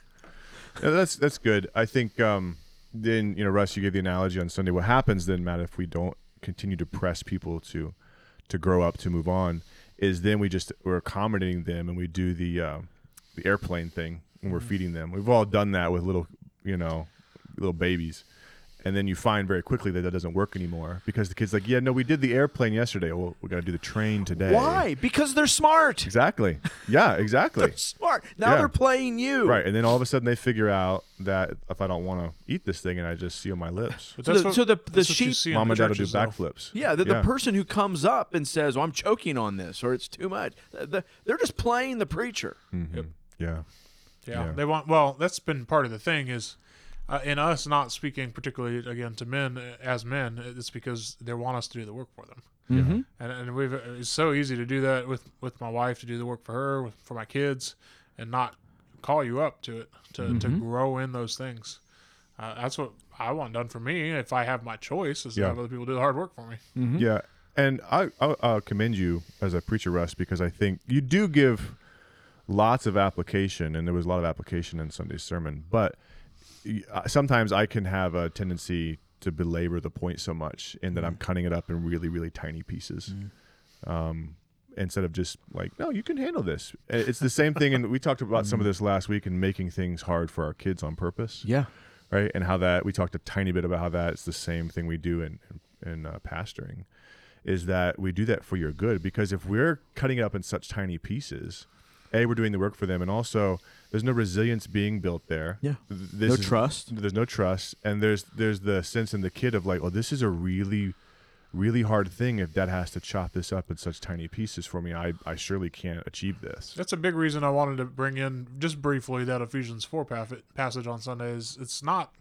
Yeah, that's that's good. I think um, then you know Russ, you gave the analogy on Sunday. What happens then, Matt, if we don't continue to press people to to grow up to move on, is then we just we're accommodating them and we do the uh, the airplane thing and we're feeding them. We've all done that with little you know little babies. And then you find very quickly that that doesn't work anymore because the kid's like, yeah, no, we did the airplane yesterday. Well, we got to do the train today. Why? Because they're smart. Exactly. Yeah, [LAUGHS] exactly. They're smart. Now Yeah. they're playing you. right. And then all of a sudden they figure out that if I don't want to eat this thing and I just seal my lips, But So that's the- what, so the- the that's what you sheep- see in mom and dad will do churches, though. backflips. Yeah, the, the person who comes up and says, well, I'm choking on this or it's too much, they're just playing the preacher. Mhm. Yeah. Yeah, Yeah. they want. Well, that's been part of the thing is, uh, in us not speaking particularly again to men uh, as men, it's because they want us to do the work for them. Mm-hmm. and and we've it's so easy to do that with with my wife to do the work for her with, for my kids and not call you up to it to, to grow in those things uh, that's what i want done for me if i have my choice is to have other people do the hard work for me Yeah. And I, I uh, commend you as a preacher, Russ, because I think you do give lots of application, and there was a lot of application in Sunday's sermon. But y- uh, sometimes I can have a tendency to belabor the point so much in that I'm cutting it up in really, really tiny pieces. Um, instead of just like, no, you can handle this. Uh, It's the same thing, and we talked about some of this last week and making things hard for our kids on purpose Yeah. right? And how that we talked a tiny bit about how that's the same thing we do in in uh, pastoring, is that we do that for your good because if we're cutting it up in such tiny pieces, a we're doing the work for them, and also there's no resilience being built there. Yeah. Th- This No is- trust. There's no trust, and there's there's the sense in the kid of like, oh, this is a really really hard thing if dad has to chop this up in such tiny pieces for me i i surely can't achieve this that's a big reason i wanted to bring in just briefly that ephesians 4 passage on sunday is it's not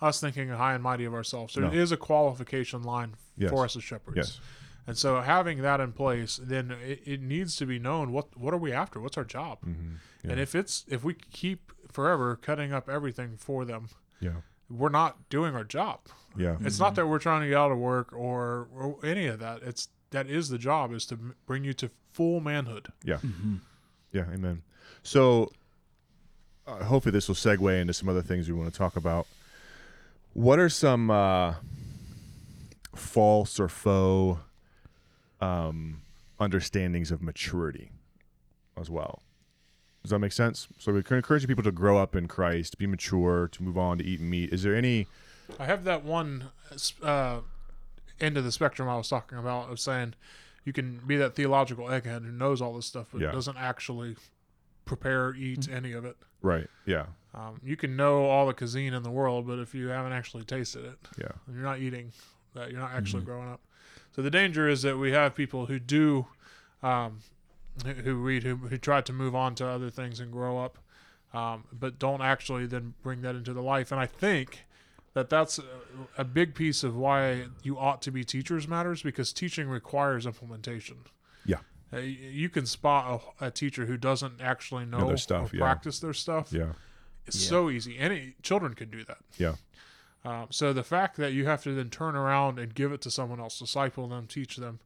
us thinking high and mighty of ourselves there No. is a qualification line Yes. for us as shepherds yes And so having that in place, then it, it needs to be known what what are we after? What's our job? hmm yeah. And if it's if we keep forever cutting up everything for them, yeah we're not doing our job. yeah It's not that we're trying to get out of work or, or any of that. It's that is the job is to bring you to full manhood. Yeah. Yeah. Amen. So, uh, hopefully, this will segue into some other things we want to talk about. What are some uh, false or faux um, understandings of maturity as well? Does that make sense? So, we're encouraging people to grow up in Christ, be mature, to move on to eat meat. Is there any? I have that one uh, end of the spectrum I was talking about of saying you can be that theological egghead who knows all this stuff but Yeah. doesn't actually prepare, eat any of it. Right. Yeah. Um, you can know all the cuisine in the world, but if you haven't actually tasted it, Yeah. and you're not eating that, you're not actually growing up. So the danger is that we have people who do, um, who, who read, who, who try to move on to other things and grow up, um, but don't actually then bring that into the life. And I think that that's a, a big piece of why you ought to be teachers matters because teaching requires implementation. Yeah. Uh, you can spot a, a teacher who doesn't actually know, their stuff, or yeah. practice their stuff. Yeah. It's Yeah. so easy. Any children can do that. Yeah. Um, so the fact that you have to then turn around and give it to someone else, disciple them, teach them,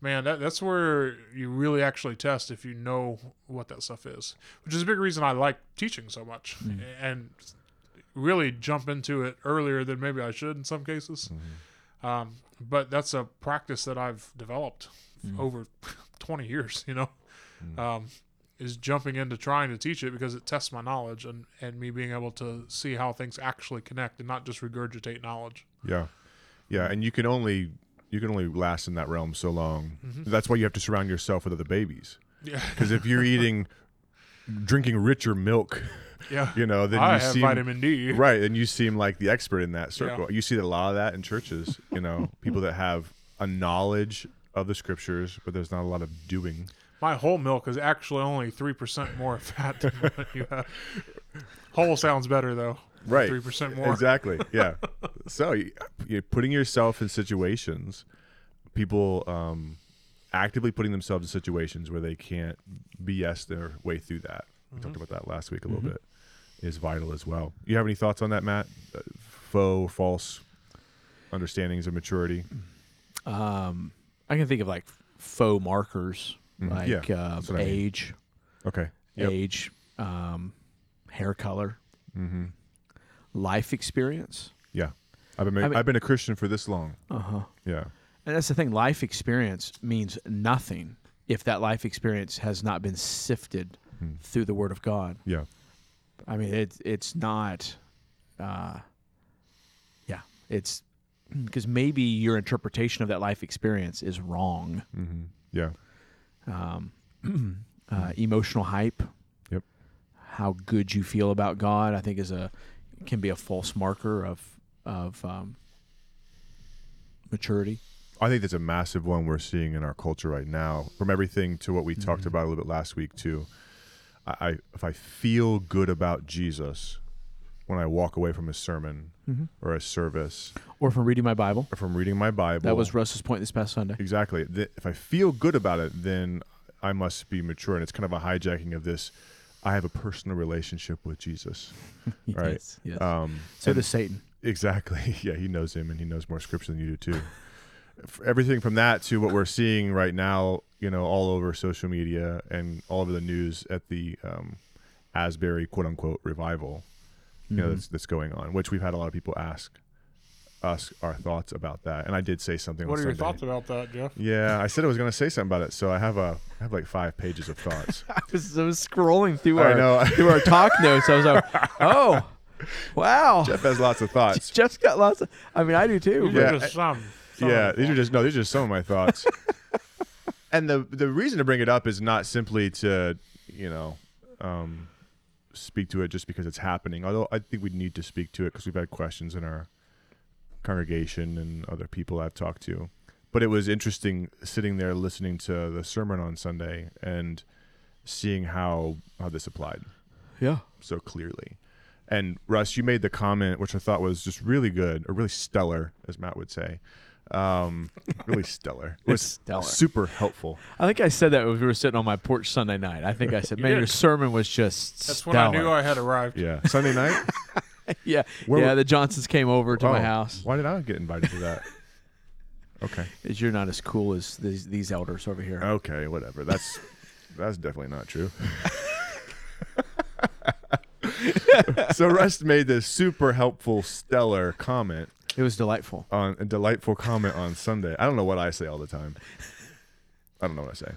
man, that, that's where you really actually test if you know what that stuff is. Which is a big reason I like teaching so much and really jump into it earlier than maybe I should in some cases. Um, but that's a practice that I've developed over [LAUGHS] 20 years, you know, um, is jumping into trying to teach it because it tests my knowledge and, and me being able to see how things actually connect and not just regurgitate knowledge. Yeah, yeah, and you can only you can only last in that realm so long. Mm-hmm. That's why you have to surround yourself with other babies. Yeah. Because if you're [LAUGHS] eating, drinking richer milk, Yeah. you know, then I you have seem vitamin D. right, and you seem like the expert in that circle. You see a lot of that in churches. You know, people that have a knowledge of the scriptures, but there's not a lot of doing. My whole milk is actually only three percent more [LAUGHS] fat than what you have. Whole sounds better though. right. Three percent more. exactly. Yeah. [LAUGHS] So you, you're putting yourself in situations people um actively putting themselves in situations where they can't bs their way through that. We talked about that last week a little bit. Is vital as well. You have any thoughts on that matt? Uh, faux false understandings of maturity? Um, I can think of like faux markers, Mhm. like Yeah, uh, that's what I mean. age, okay Yep. age, um, hair color, mm-hmm. life experience. yeah I've been, I mean- I've been a christian for this long Uh huh. yeah And that's the thing. Life experience means nothing if that life experience has not been sifted Hmm. through the Word of God. yeah I mean, it's it's not. Uh, yeah, it's [CLEARS THROAT] because maybe your interpretation of that life experience is wrong. mm-hmm. yeah Um, [CLEARS THROAT] uh, emotional hype. Yep. How good you feel about God, I think, is a can be a false marker of of um, maturity. I think that's a massive one we're seeing in our culture right now. From everything to what we talked about a little bit last week too. I, I if I feel good about Jesus when I walk away from a sermon or a service Or from reading my Bible. or from reading my Bible. That was Russ's point this past Sunday. exactly. Th- If I feel good about it, then I must be mature, and it's kind of a hijacking of this. I have a personal relationship with Jesus, [LAUGHS] right? Yes. yes. Um, so does Satan. Exactly. [LAUGHS] Yeah, he knows him and he knows more scripture than you do too. Everything from that to what we're seeing right now, you know, all over social media and all over the news at the um, Asbury quote unquote revival, you know, Mhm. that's that's going on, which we've had a lot of people ask us our thoughts about that. And I did say something. What on are your thoughts about that, Jeff? Yeah, I said I was going to say something about it, so I have a I have like five pages of thoughts. [LAUGHS] I was, I was scrolling through I our know. [LAUGHS] through our talk notes. I was like, oh, wow. Jeff has lots of thoughts. [LAUGHS] Jeff's got lots of. I mean, I do too. These but- are Yeah, just some. some yeah, of these are just no, these are just some of my thoughts. and the the reason to bring it up is not simply to you know um, speak to it just because it's happening. Although I think we need to speak to it because we've had questions in our congregation and other people I've talked to. But it was interesting sitting there listening to the sermon on Sunday and seeing how how this applied yeah. so clearly. And Russ, you made the comment, which I thought was just really good, or really stellar, as Matt would say. Um, really stellar. [LAUGHS] It was stellar. super helpful. I think I said that when we were sitting on my porch Sunday night. I think I said, "Man, did. your sermon was just That's stellar." when I knew I had arrived. Yeah. Sunday night? [LAUGHS] yeah, Where yeah. were- The Johnsons came over to my Oh, house. Why did I get invited to that? [LAUGHS] Okay. Is you're not as cool as these, these elders over here. Okay, whatever. That's that's definitely not true. so Russ made this super helpful, stellar comment It was delightful. on a delightful comment on Sunday. I don't know what I say all the time. I don't know what I say,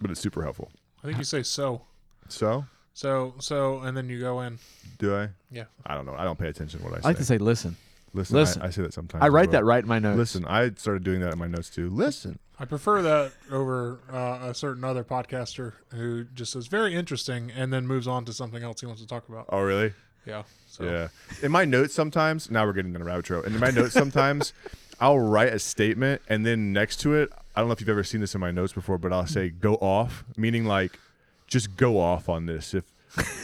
but it's super helpful. I think you say so. So, So, so, and then you go in. do I? Yeah. I don't know. I don't pay attention to what I say. I like to say, "Listen." listen, listen. I, I say that sometimes. I write well. that right in my notes. Listen, I started doing that in my notes too. Listen. I prefer that over uh, a certain other podcaster who just says very interesting and then moves on to something else he wants to talk about. Oh, really? Yeah. So Yeah. In my notes sometimes, now we're getting in a rabbit trail. And in my notes sometimes, [LAUGHS] I'll write a statement and then next to it, I don't know if you've ever seen this in my notes before, but I'll say go off, meaning like just go off on this. If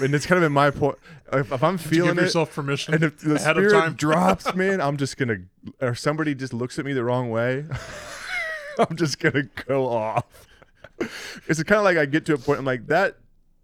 and it's kind of in my point. If, if I'm [LAUGHS] feeling give it, yourself permission and if the ahead of spirit time. [LAUGHS] drops, man, I'm just gonna, or somebody just looks at me the wrong way, I'm just gonna go off. It's kind of like I get to a point, I'm like that,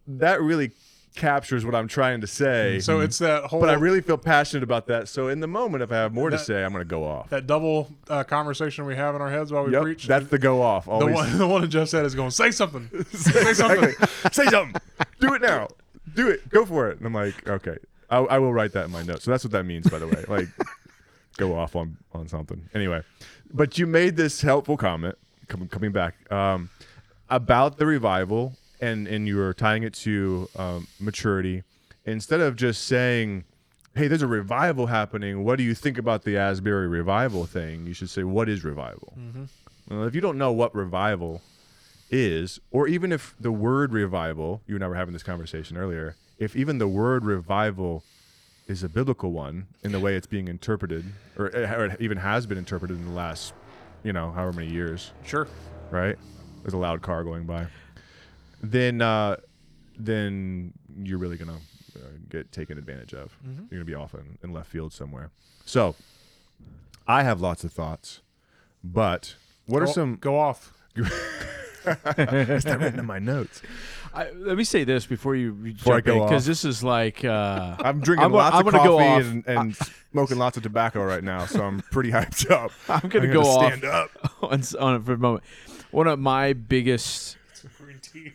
that really captures what I'm trying to say. so it's that whole but I really feel passionate about that. So in the moment, if I have more to say, I'm gonna go off. that double uh, conversation we have in our heads while we Yep, preach. that's the go off. the one, [LAUGHS] the one that Jeff said is going say something, [LAUGHS] say something. Say something. Do it now. Do it. Go for it. And I'm like, okay, I, I will write that in my notes. So that's what that means, by the way. Like, [LAUGHS] go off on on something. Anyway, but you made this helpful comment coming coming back um, about the revival, and and you were tying it to um, maturity instead of just saying. Hey, there's a revival happening. What do you think about the Asbury revival thing? You should say, "What is revival?" Well, if you don't know what revival is, or even if the word revival, you and I were having this conversation earlier, if even the word revival is a biblical one in the way it's being interpreted, or or it even has been interpreted in the last, you know, however many years, Sure. right? There's a loud car going by. Then uh, then you're really gonna uh, get taken advantage of. Mhm. You're gonna be off in, in left field somewhere. So, I have lots of thoughts, but what go, are some? Go off. It's not written in my notes. I, let me say this before you Before I jump go in, because this is like uh, I'm drinking I'm lots I'm of coffee and, and smoking lots of tobacco right now, so I'm pretty [LAUGHS] hyped up. I'm gonna I'm go off stand up [LAUGHS] on, s- on it for a moment. One of my biggest. Green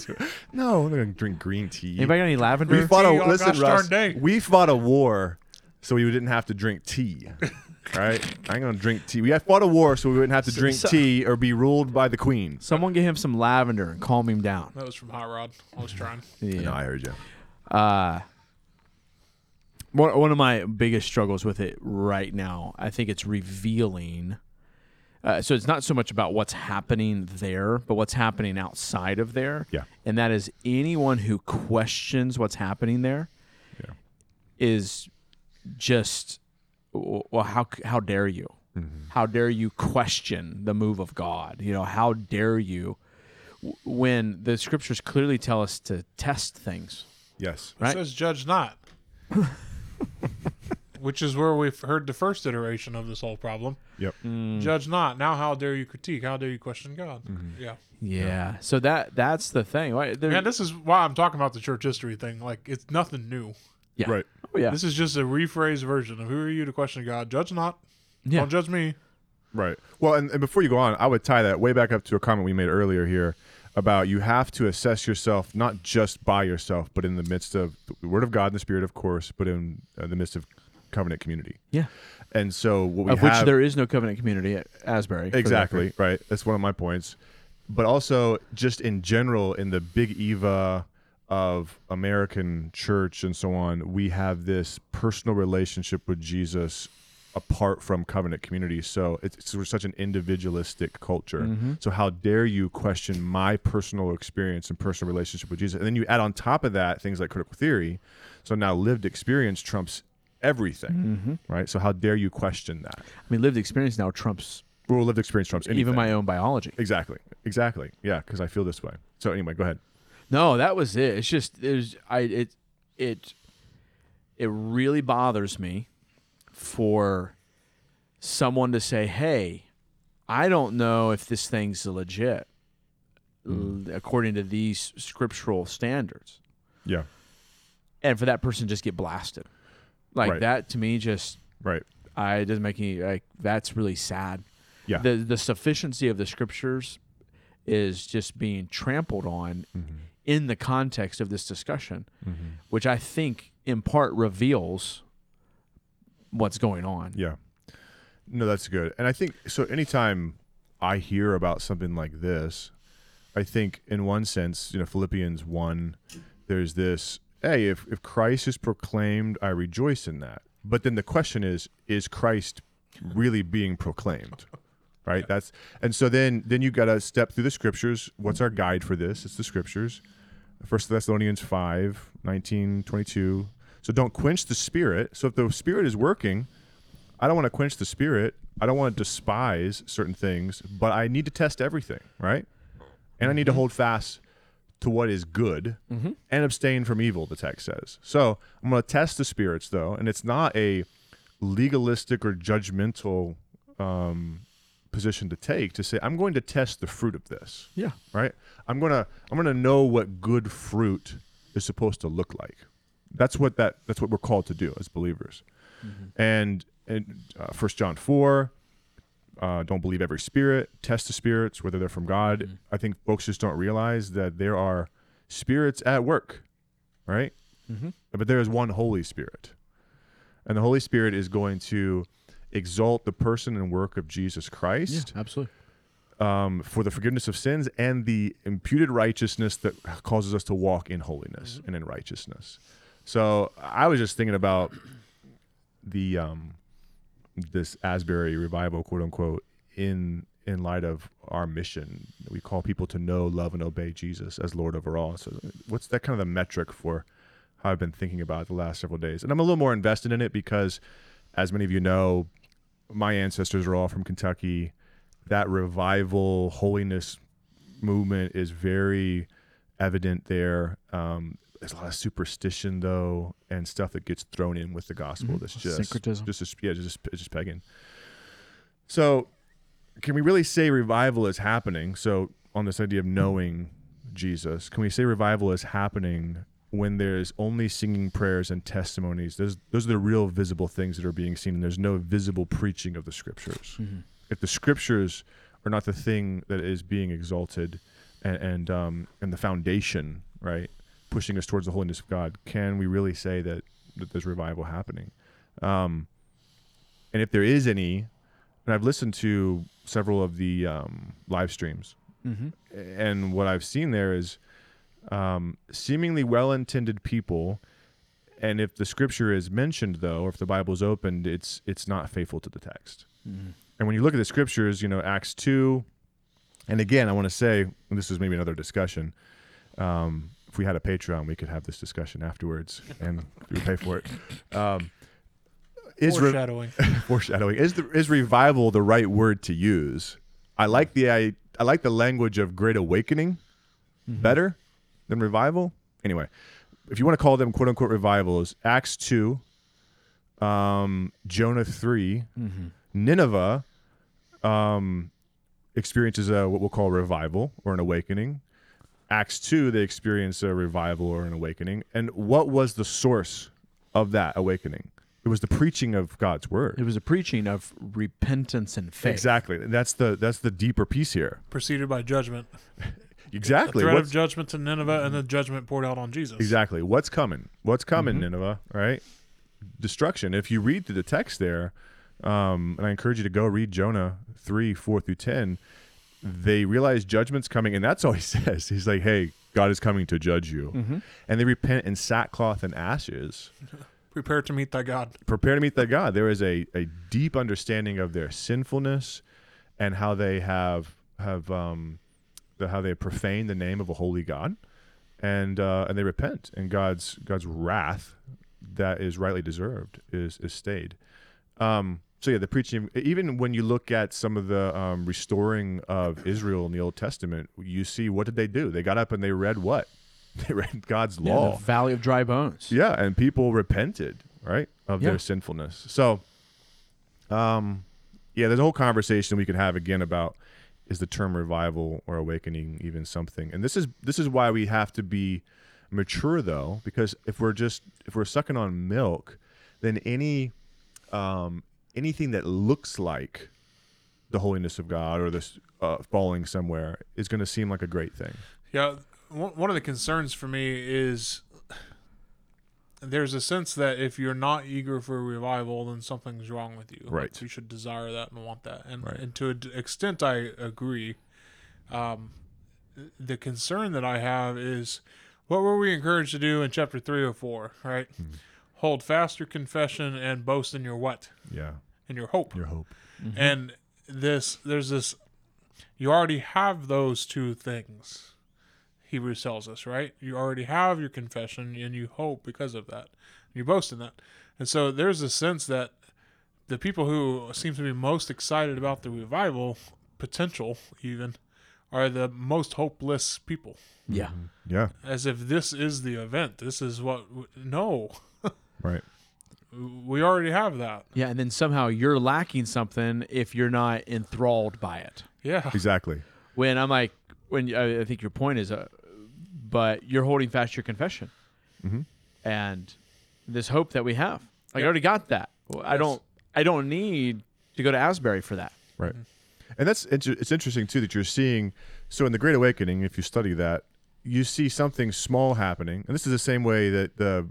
tea. no, I'm gonna drink green tea. Anybody got any lavender? we fought tea a all listen, gosh darn Russ. day. We fought a war, so we didn't have to drink tea. [LAUGHS] right? I ain't gonna drink tea. We had fought a war, so we wouldn't have to So- drink so- tea or be ruled by the queen. Someone get him some lavender and calm him down. That was from Hot Rod. I was trying. Yeah. No, I heard you. uh one, one of my biggest struggles with it right now i think it's revealing uh, so it's not so much about what's happening there but what's happening outside of there Yeah. and that is anyone who questions what's happening there Yeah. is just well how how dare you Mm-hmm. how dare you question the move of god you know how dare you when the scriptures clearly tell us to test things Yes. It Right. says judge not. [LAUGHS] Which is where we've heard the first iteration of this whole problem. Yep. Mm. Judge not. Now how dare you critique? How dare you question God? Mm-hmm. Yeah. Yeah. So that that's the thing. Right? There- Yeah, this is why I'm talking about the church history thing. Like it's nothing new. yeah. Right. Oh, yeah. This is just a rephrased version of who are you to question God? Judge not. yeah. Don't judge me. Right. Well, and, and before you go on, I would tie that way back up to a comment we made earlier here about you have to assess yourself not just by yourself, but in the midst of the Word of God and the Spirit, of course, but in uh, the midst of covenant community. Yeah. And so what we Of have which there is no covenant community at Asbury. exactly right. That's one of my points. But also, just in general, in the big Eva of American church and so on, we have this personal relationship with Jesus apart from covenant community. So it's, it's we're such an individualistic culture. Mm-hmm. So how dare you question my personal experience and personal relationship with Jesus? And then you add on top of that things like critical theory. So now lived experience trumps everything, Mm-hmm. right? So how dare you question that? I mean, lived experience now trumps Well, lived experience trumps anything. even my own biology. Exactly. Exactly. Yeah, because I feel this way. So anyway, go ahead. No, that was it. It's just there's I it it it really bothers me for someone to say, "Hey, I don't know if this thing's legit l- according to these scriptural standards." Yeah. And for that person just get blasted. Like Right. that to me just Right. I it doesn't make any like that's really sad. Yeah. The the sufficiency of the scriptures is just being trampled on Mm-hmm. in the context of this discussion, which I think in part reveals what's going on. Yeah. No, that's good. And I think so anytime I hear about something like this, I think in one sense, you know, Philippians 1, there's this, hey, if, if Christ is proclaimed, I rejoice in that. But then the question is, is Christ really being proclaimed? [LAUGHS] Right? That's and so then then you gotta step through the scriptures. What's our guide for this? It's the scriptures. First Thessalonians 5, 19, 22. So don't quench the spirit. So if the spirit is working, I don't want to quench the spirit. I don't want to despise certain things, but I need to test everything, right? And I need to mm-hmm. hold fast to what is good and abstain from evil, the text says. So I'm going to test the spirits, though, and it's not a legalistic or judgmental um, position to take to say, I'm going to test the fruit of this Yeah. right? I'm gonna I'm gonna know what good fruit is supposed to look like. That's what that that's what we're called to do as believers. And and uh, First John four, uh, don't believe every spirit. Test the spirits whether they're from God. I think folks just don't realize that there are spirits at work, right? Mm-hmm. But there is one Holy Spirit, and the Holy Spirit is going to exalt the person and work of Jesus Christ absolutely. um, for the forgiveness of sins and the imputed righteousness that causes us to walk in holiness and in righteousness. So I was just thinking about the um, this Asbury revival, quote unquote, in in light of our mission. We call people to know, love, and obey Jesus as Lord over all. So what's that kind of the metric for how I've been thinking about the last several days? And I'm a little more invested in it because, as many of you know, my ancestors are all from Kentucky. That revival holiness movement is very evident there. Um, there's a lot of superstition though, and stuff that gets thrown in with the gospel. That's just Syncretism. just just yeah, just it's just pagan. So, can we really say revival is happening? So, on this idea of knowing Jesus, can we say revival is happening when there's only singing prayers and testimonies? Those those are the real visible things that are being seen, and there's no visible preaching of the scriptures. If the scriptures are not the thing that is being exalted, and and um, and the foundation, right, pushing us towards the holiness of God, can we really say that that there's revival happening? Um, and if there is any, and I've listened to several of the um, live streams, Mm-hmm. and what I've seen there is um, seemingly well-intended people. And if the scripture is mentioned, though, or if the Bible is opened, it's it's not faithful to the text. And when you look at the scriptures, you know Acts two, and again, I want to say this is maybe another discussion. Um, if we had a Patreon, we could have this discussion afterwards, and we pay for it. Um, is re- Foreshadowing. [LAUGHS] foreshadowing. Is the is revival the right word to use? I like the i, I like the language of great awakening better than revival. Anyway if you want to call them quote unquote revivals acts 2 um jonah 3 nineveh um experiences a what we'll call revival or an awakening acts 2 they experience a revival or an awakening and what was the source of that awakening it was the preaching of god's word It was a preaching of repentance and faith. Exactly. That's the that's the deeper piece here. Preceded by judgment. [LAUGHS] Exactly. The threat What's, of judgment to Nineveh and the judgment poured out on Jesus. exactly. What's coming? What's coming, Mm-hmm. Nineveh? Right? Destruction. If you read through the text there, um, and I encourage you to go read Jonah three, four through ten, they realize judgment's coming, and that's all he [LAUGHS] says. He's like, Hey, God is coming to judge you. Mm-hmm. And they repent in sackcloth and ashes. [LAUGHS] Prepare to meet thy God. prepare to meet thy God. There is a, a deep understanding of their sinfulness and how they have have um the, how they have profaned the name of a holy God, and uh, and they repent, and God's God's wrath that is rightly deserved is is stayed. Um, so yeah, the preaching. Even when you look at some of the um, restoring of Israel in the Old Testament, you see what did they do? They got up and they read what? [LAUGHS] They read God's Yeah, law. the valley of dry bones. Yeah, and people repented, right, of Yeah. their sinfulness. So, um, yeah, there's a whole conversation we could have again about is the term revival or awakening even something? And this is this is why we have to be mature though, because if we're just if we're sucking on milk, then any um, anything that looks like the holiness of God or this uh, falling somewhere is going to seem like a great thing. Yeah, one of the concerns for me is there's a sense that if you're not eager for revival, then something's wrong with you. Like, Right. you should desire that and want that. And Right. and to an extent, I agree. Um, the concern that I have is what were we encouraged to do in chapter three or four? Right, hold fast your confession and boast in your what? Yeah, In your hope. your hope. Mm-hmm. And this, there's this, you already have those two things. Hebrews tells us, right? You already have your confession and you hope because of that. You boast in that. And so there's a sense that the people who seem to be most excited about the revival potential, even, are the most hopeless people. Yeah. Mm-hmm. Yeah, As if this is the event. This is what. No, right. we already have that. Yeah, and then somehow you're lacking something if you're not enthralled by it. Yeah. Exactly. When I'm like, when I I think your point is, uh, but you're holding fast your confession, Mhm. and this hope that we have. Like I already got that. Well, I don't. I don't need to go to Asbury for that. Right. And that's it's interesting too that you're seeing. So in the Great Awakening, if you study that, you see something small happening, and this is the same way that the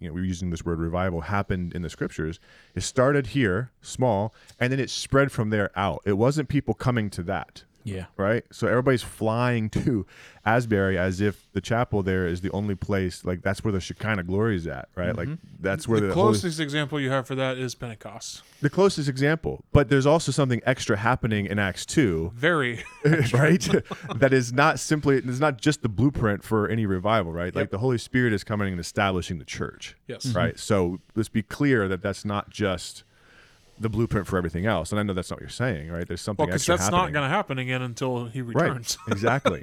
you know we're using this word revival happened in the scriptures. It started here, small, and then it spread from there out. It wasn't people coming to that. Yeah. Right, so everybody's flying [LAUGHS] to Asbury as if the chapel there is the only place. Like that's where the Shekinah glory is at, right? Like mm-hmm. that's where the, the, Holy- closest example you have for that is Pentecost. the closest example. But there's also something extra happening in Acts two Very. [LAUGHS] right? [LAUGHS] that is not simply it's not just the blueprint for any revival, right? Like the Holy Spirit is coming and establishing the church, Yes. right? Mm-hmm. So let's be clear that that's not just the blueprint for everything else. And I know that's not what you're saying, right? There's something Well, because extra that's happening. not going to happen again until he returns. right? [LAUGHS] exactly.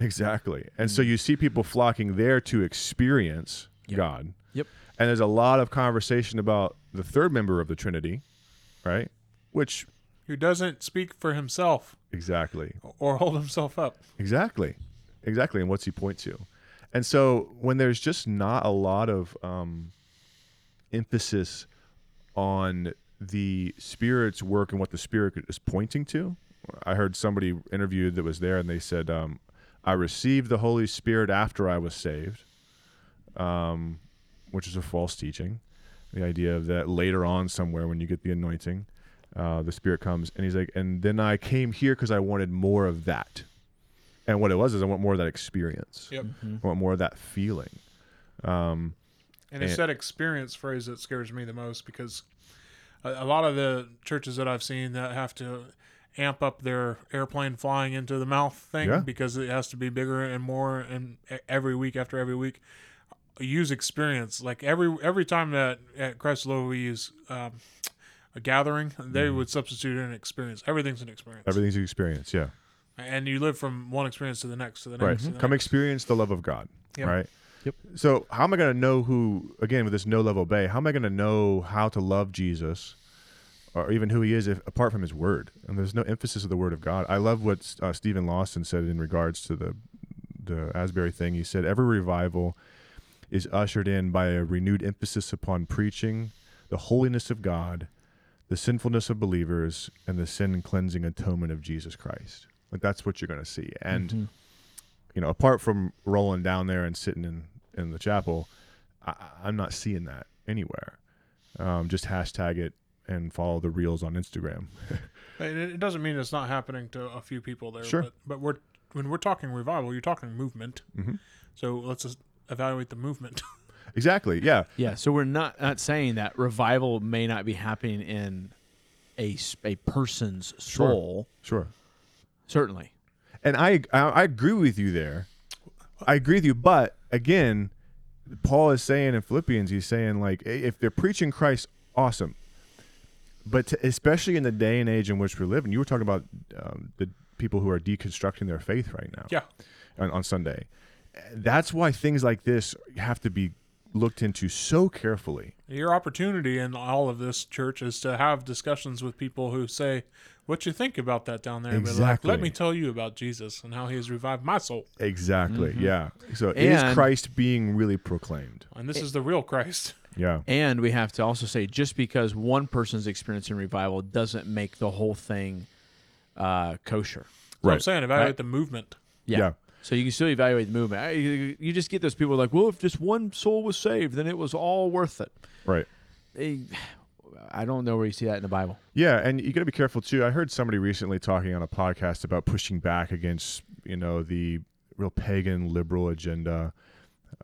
Exactly. And so you see people flocking there to experience Yep. God. Yep. And there's a lot of conversation about the third member of the Trinity, right? Which Who doesn't speak for himself exactly. or hold himself up. Exactly. Exactly. And what's he point to? And so when there's just not a lot of um, emphasis on the Spirit's work and what the Spirit is pointing to, I heard somebody interviewed that was there and they said, um, I received the Holy Spirit after I was saved, um, which is a false teaching. The idea of that later on, somewhere when you get the anointing, uh, the Spirit comes. And he's like, and then I came here because I wanted more of that. And what it was is I want more of that experience. Yep. I want more of that feeling. Um, And it's And- that experience phrase that scares me the most because a, a lot of the churches that I've seen that have to amp up their airplane flying into the mouth thing Yeah. because it has to be bigger and more and every week after every week use experience like every every time that at Christ Low we use um, a gathering they would substitute an experience everything's an experience everything's an experience. Yeah. and you live from one experience to the next to the next Right. the Come next. experience the love of God. Yep. Right. Yep. So how am I going to know who? Again, with this no level bay, how am I going to know how to love Jesus, or even who He is, if apart from His Word? And there's no emphasis of the Word of God. I love what uh, Steven Lawson said in regards to the the Asbury thing. He said every revival is ushered in by a renewed emphasis upon preaching the holiness of God, the sinfulness of believers, and the sin cleansing atonement of Jesus Christ. Like that's what you're going to see. And Mm-hmm. you know, apart from rolling down there and sitting in in the chapel, I, I'm not seeing that anywhere. Um, just hashtag it and follow the reels on Instagram. [LAUGHS] It it doesn't mean it's not happening to a few people there. Sure. But, but we're when we're talking revival, you're talking movement. Mhm. So let's just evaluate the movement. [LAUGHS] exactly. Yeah. Yeah, so we're not not saying that revival may not be happening in a a person's Sure. soul. Sure. Certainly. And I, I I agree with you there. I agree with you, but again, Paul is saying in Philippians, he's saying like if they're preaching Christ, awesome. But to, especially in the day and age in which we're living, you were talking about um, the people who are deconstructing their faith right now. yeah. on, on Sunday. That's why things like this have to be looked into so carefully. Your opportunity in all of this church is to have discussions with people who say, "What you think about that down there?" But like, Exactly. Let me tell you about Jesus and how He has revived my soul. Exactly. Yeah. So is Christ being really proclaimed? And this is the real Christ. [LAUGHS] Yeah. And we have to also say just because one person's experiencing revival doesn't make the whole thing uh, kosher. That's what I'm saying evaluate Right. the movement. Yeah. Yeah. So you can still evaluate the movement. You you just get those people like, well, if just one soul was saved, then it was all worth it. Right. Eh, I don't know where you see that in the Bible. Yeah, and you got to be careful too. I heard somebody recently talking on a podcast about pushing back against, you know, the real pagan liberal agenda,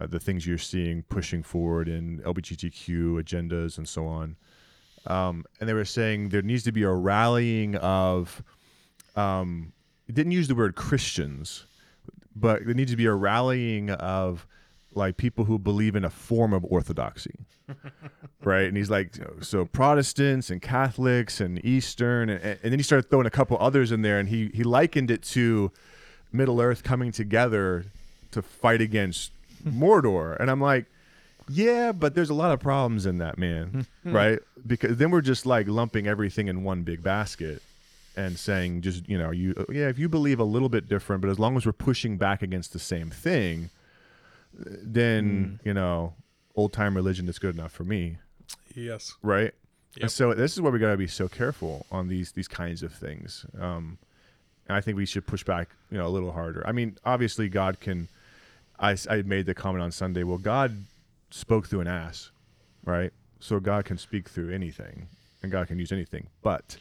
uh, the things you're seeing pushing forward in LGBTQ agendas and so on. Um, and they were saying there needs to be a rallying of, um, didn't use the word Christians, but there needs to be a rallying of like people who believe in a form of orthodoxy [LAUGHS] right? And he's like, so Protestants and Catholics and Eastern, and, and then he started throwing a couple others in there, and he he likened it to Middle Earth coming together to fight against [LAUGHS] Mordor, and I'm like, yeah, but there's a lot of problems in that, man, [LAUGHS] hmm. right? Because then we're just like lumping everything in one big basket. And saying, just you know, you yeah, if you believe a little bit different, but as long as we're pushing back against the same thing, then you know, old time religion is good enough for me Yes. right? Yep. And so this is where we got to be so careful on these these kinds of things. Um, and I think we should push back, you know, a little harder. I mean, obviously, God can. I I made the comment on Sunday. Well, God spoke through an ass, right? So God can speak through anything, and God can use anything. But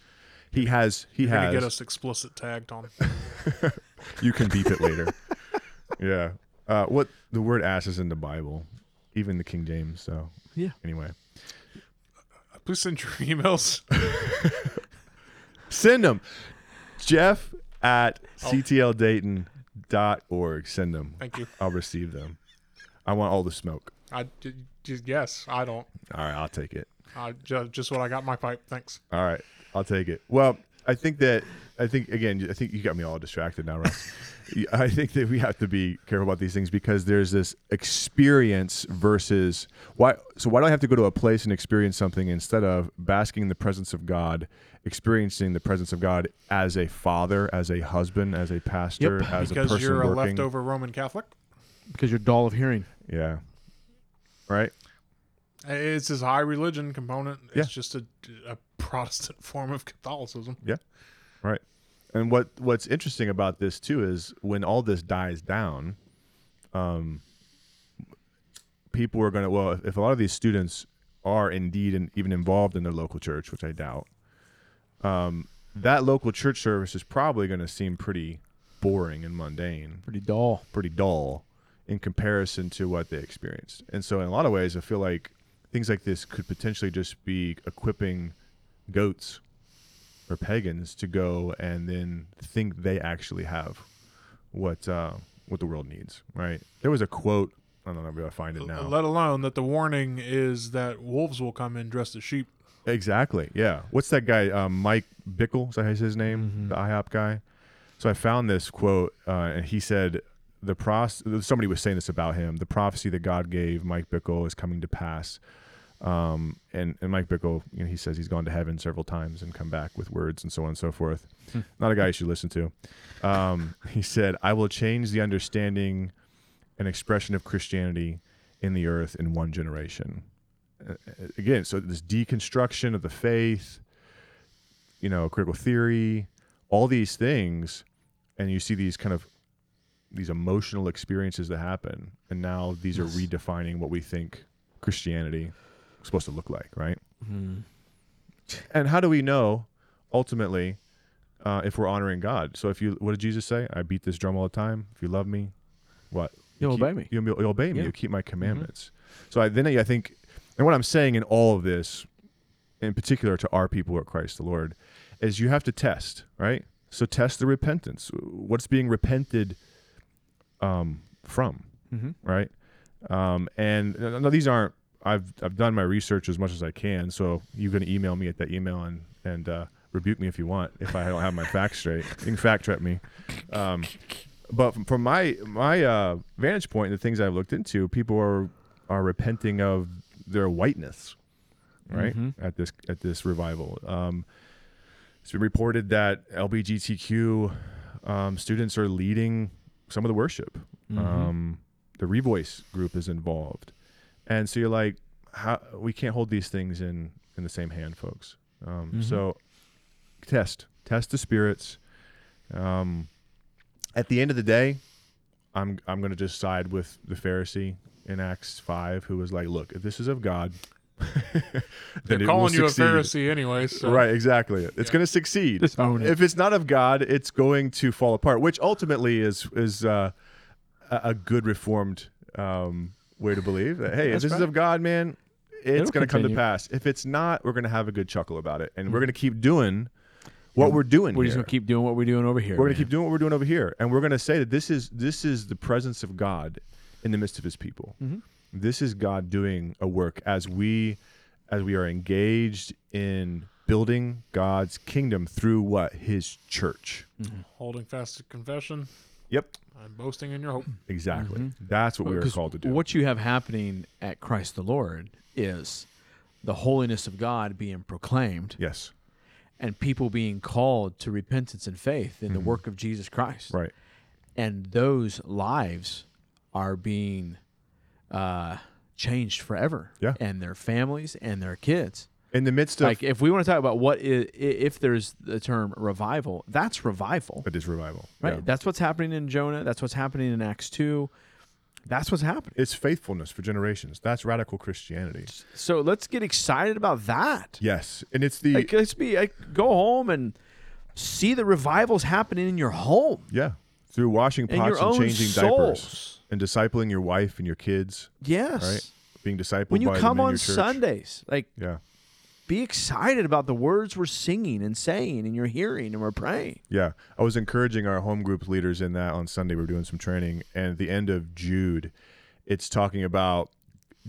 He has He You're has. get us explicit tagged on. [LAUGHS] You can beep it later. [LAUGHS] yeah. Uh, what the word ass is in the Bible, even the King James. So Yeah. Anyway, Please send your [LAUGHS] emails. [LAUGHS] Send them. Jeff at Oh. ctldayton.org. Send them. Thank you. I'll receive them. I want all the smoke. I j- j- yes, I don't. All right, I'll take it. I ju- just what I got in my pipe. Thanks. All right, I'll take it. Well, I think that I think again. I think you got me all distracted now, Russ. [LAUGHS] I think that we have to be careful about these things because there's this experience versus why. So why do I have to go to a place and experience something instead of basking in the presence of God, experiencing the presence of God as a father, as a husband, as a pastor, Yep. as a person because person you're a working? leftover Roman Catholic. because you're dull of hearing. Yeah. Right. It's his high religion component. It's Yeah. just a, a Protestant [LAUGHS] form of Catholicism. Yeah. Right. And what what's interesting about this too is when all this dies down, um, people are going to well, if, if a lot of these students are indeed and even involved in their local church, which I doubt, um, that local church service is probably going to seem pretty boring and mundane, Pretty dull. pretty dull in comparison to what they experienced. And so, in a lot of ways, I feel like things like this could potentially just be equipping goats or pagans to go and then think they actually have what uh, what the world needs. Right? There was a quote. I don't know if I find it now. Let alone that the warning is that wolves will come in dressed as sheep. Exactly. Yeah. What's that guy? Um, Mike Bickle. Is that his name? The IHOP guy. So I found this quote, uh, and he said, "The pros." Somebody was saying this about him. The prophecy that God gave Mike Bickle is coming to pass. Um, and and Mike Bickle, you know, he says he's gone to heaven several times and come back with words and so on and so forth. Not a guy you should listen to. Um, [LAUGHS] he said, "I will change the understanding and expression of Christianity in the earth in one generation." Uh, again, so this deconstruction of the faith, you know, critical theory, all these things, and you see these kind of these emotional experiences that happen, and now these are redefining what we think Christianity is supposed to look like, right? And how do we know ultimately uh, if we're honoring God? So if you, what did Jesus say? I beat this drum all the time. If you love me, what? You'll keep- obey me. You'll, you'll obey me. Yeah. You'll keep my commandments. So I, then I think, and what I'm saying in all of this, in particular to our people at Christ the Lord, is you have to test, right? So test the repentance. What's being repented um, from, Mhm. right? Um, and uh, no, these aren't. I've I've done my research as much as I can. So you can email me at that email and and uh, rebuke me if you want if I don't have my facts straight. You can fact check me. Um, but from, from my my uh, vantage point, the things I've looked into, people are are repenting of their whiteness, right? Mhm. At this at this revival, um, it's been reported that LBGTQ um, students are leading some of the worship. Mhm. Um, the Revoice group is involved, and so you're like, how we can't hold these things in in the same hand, folks. Um, Mhm. So test test the spirits. Um, at the end of the day, I'm I'm going to just side with the Pharisee in Acts five, who was like, "Look, if this is of God, [LAUGHS] They're calling you a. Pharisee anyway. So. Right, exactly. It's going to succeed. Just own it. If it's not of God, it's going to fall apart, which ultimately is is uh, a a good reformed um, way to believe that. Hey, if That's this is of God, man, it's It'll going to come to pass. If it's not, we're going to have a good chuckle about it, and we're going to keep doing what we're doing. We're just gonna keep doing what we're doing over here. We're going man. to keep doing what we're doing over here, and we're going to say that this is this is the presence of God in the midst of His people. Mhm. This is God doing a work as we as we are engaged in building God's kingdom through what His church. Holding fast to confession Yep, I'm boasting in your hope. exactly. Mhm. That's what we are called to do. What you have happening at Christ the Lord is the holiness of God being proclaimed yes, and people being called to repentance and faith in the Mhm. work of Jesus Christ. right. And those lives are being uh, changed forever. Yeah. And their families and their kids. In the midst of like if we want to talk about what is, if there's the term revival, that's revival. it is revival, Right? Yeah. That's what's happening in Jonah. That's what's happening in Acts 2. That's what's happening. It's faithfulness for generations. That's radical Christianity. So let's get excited about that. Yes, and it's the Like, let's be like, go home and see the revivals happening in your home yeah through washing and pots and own changing diapers souls. And discipling your wife and your kids. Yes. Right. Being discipled When you come on. Sundays, like Yeah. be excited about the words we're singing and saying and you're hearing and we're praying. Yeah, I was encouraging our home group leaders in that on Sunday. We are doing some training, and at the end of Jude, it's talking about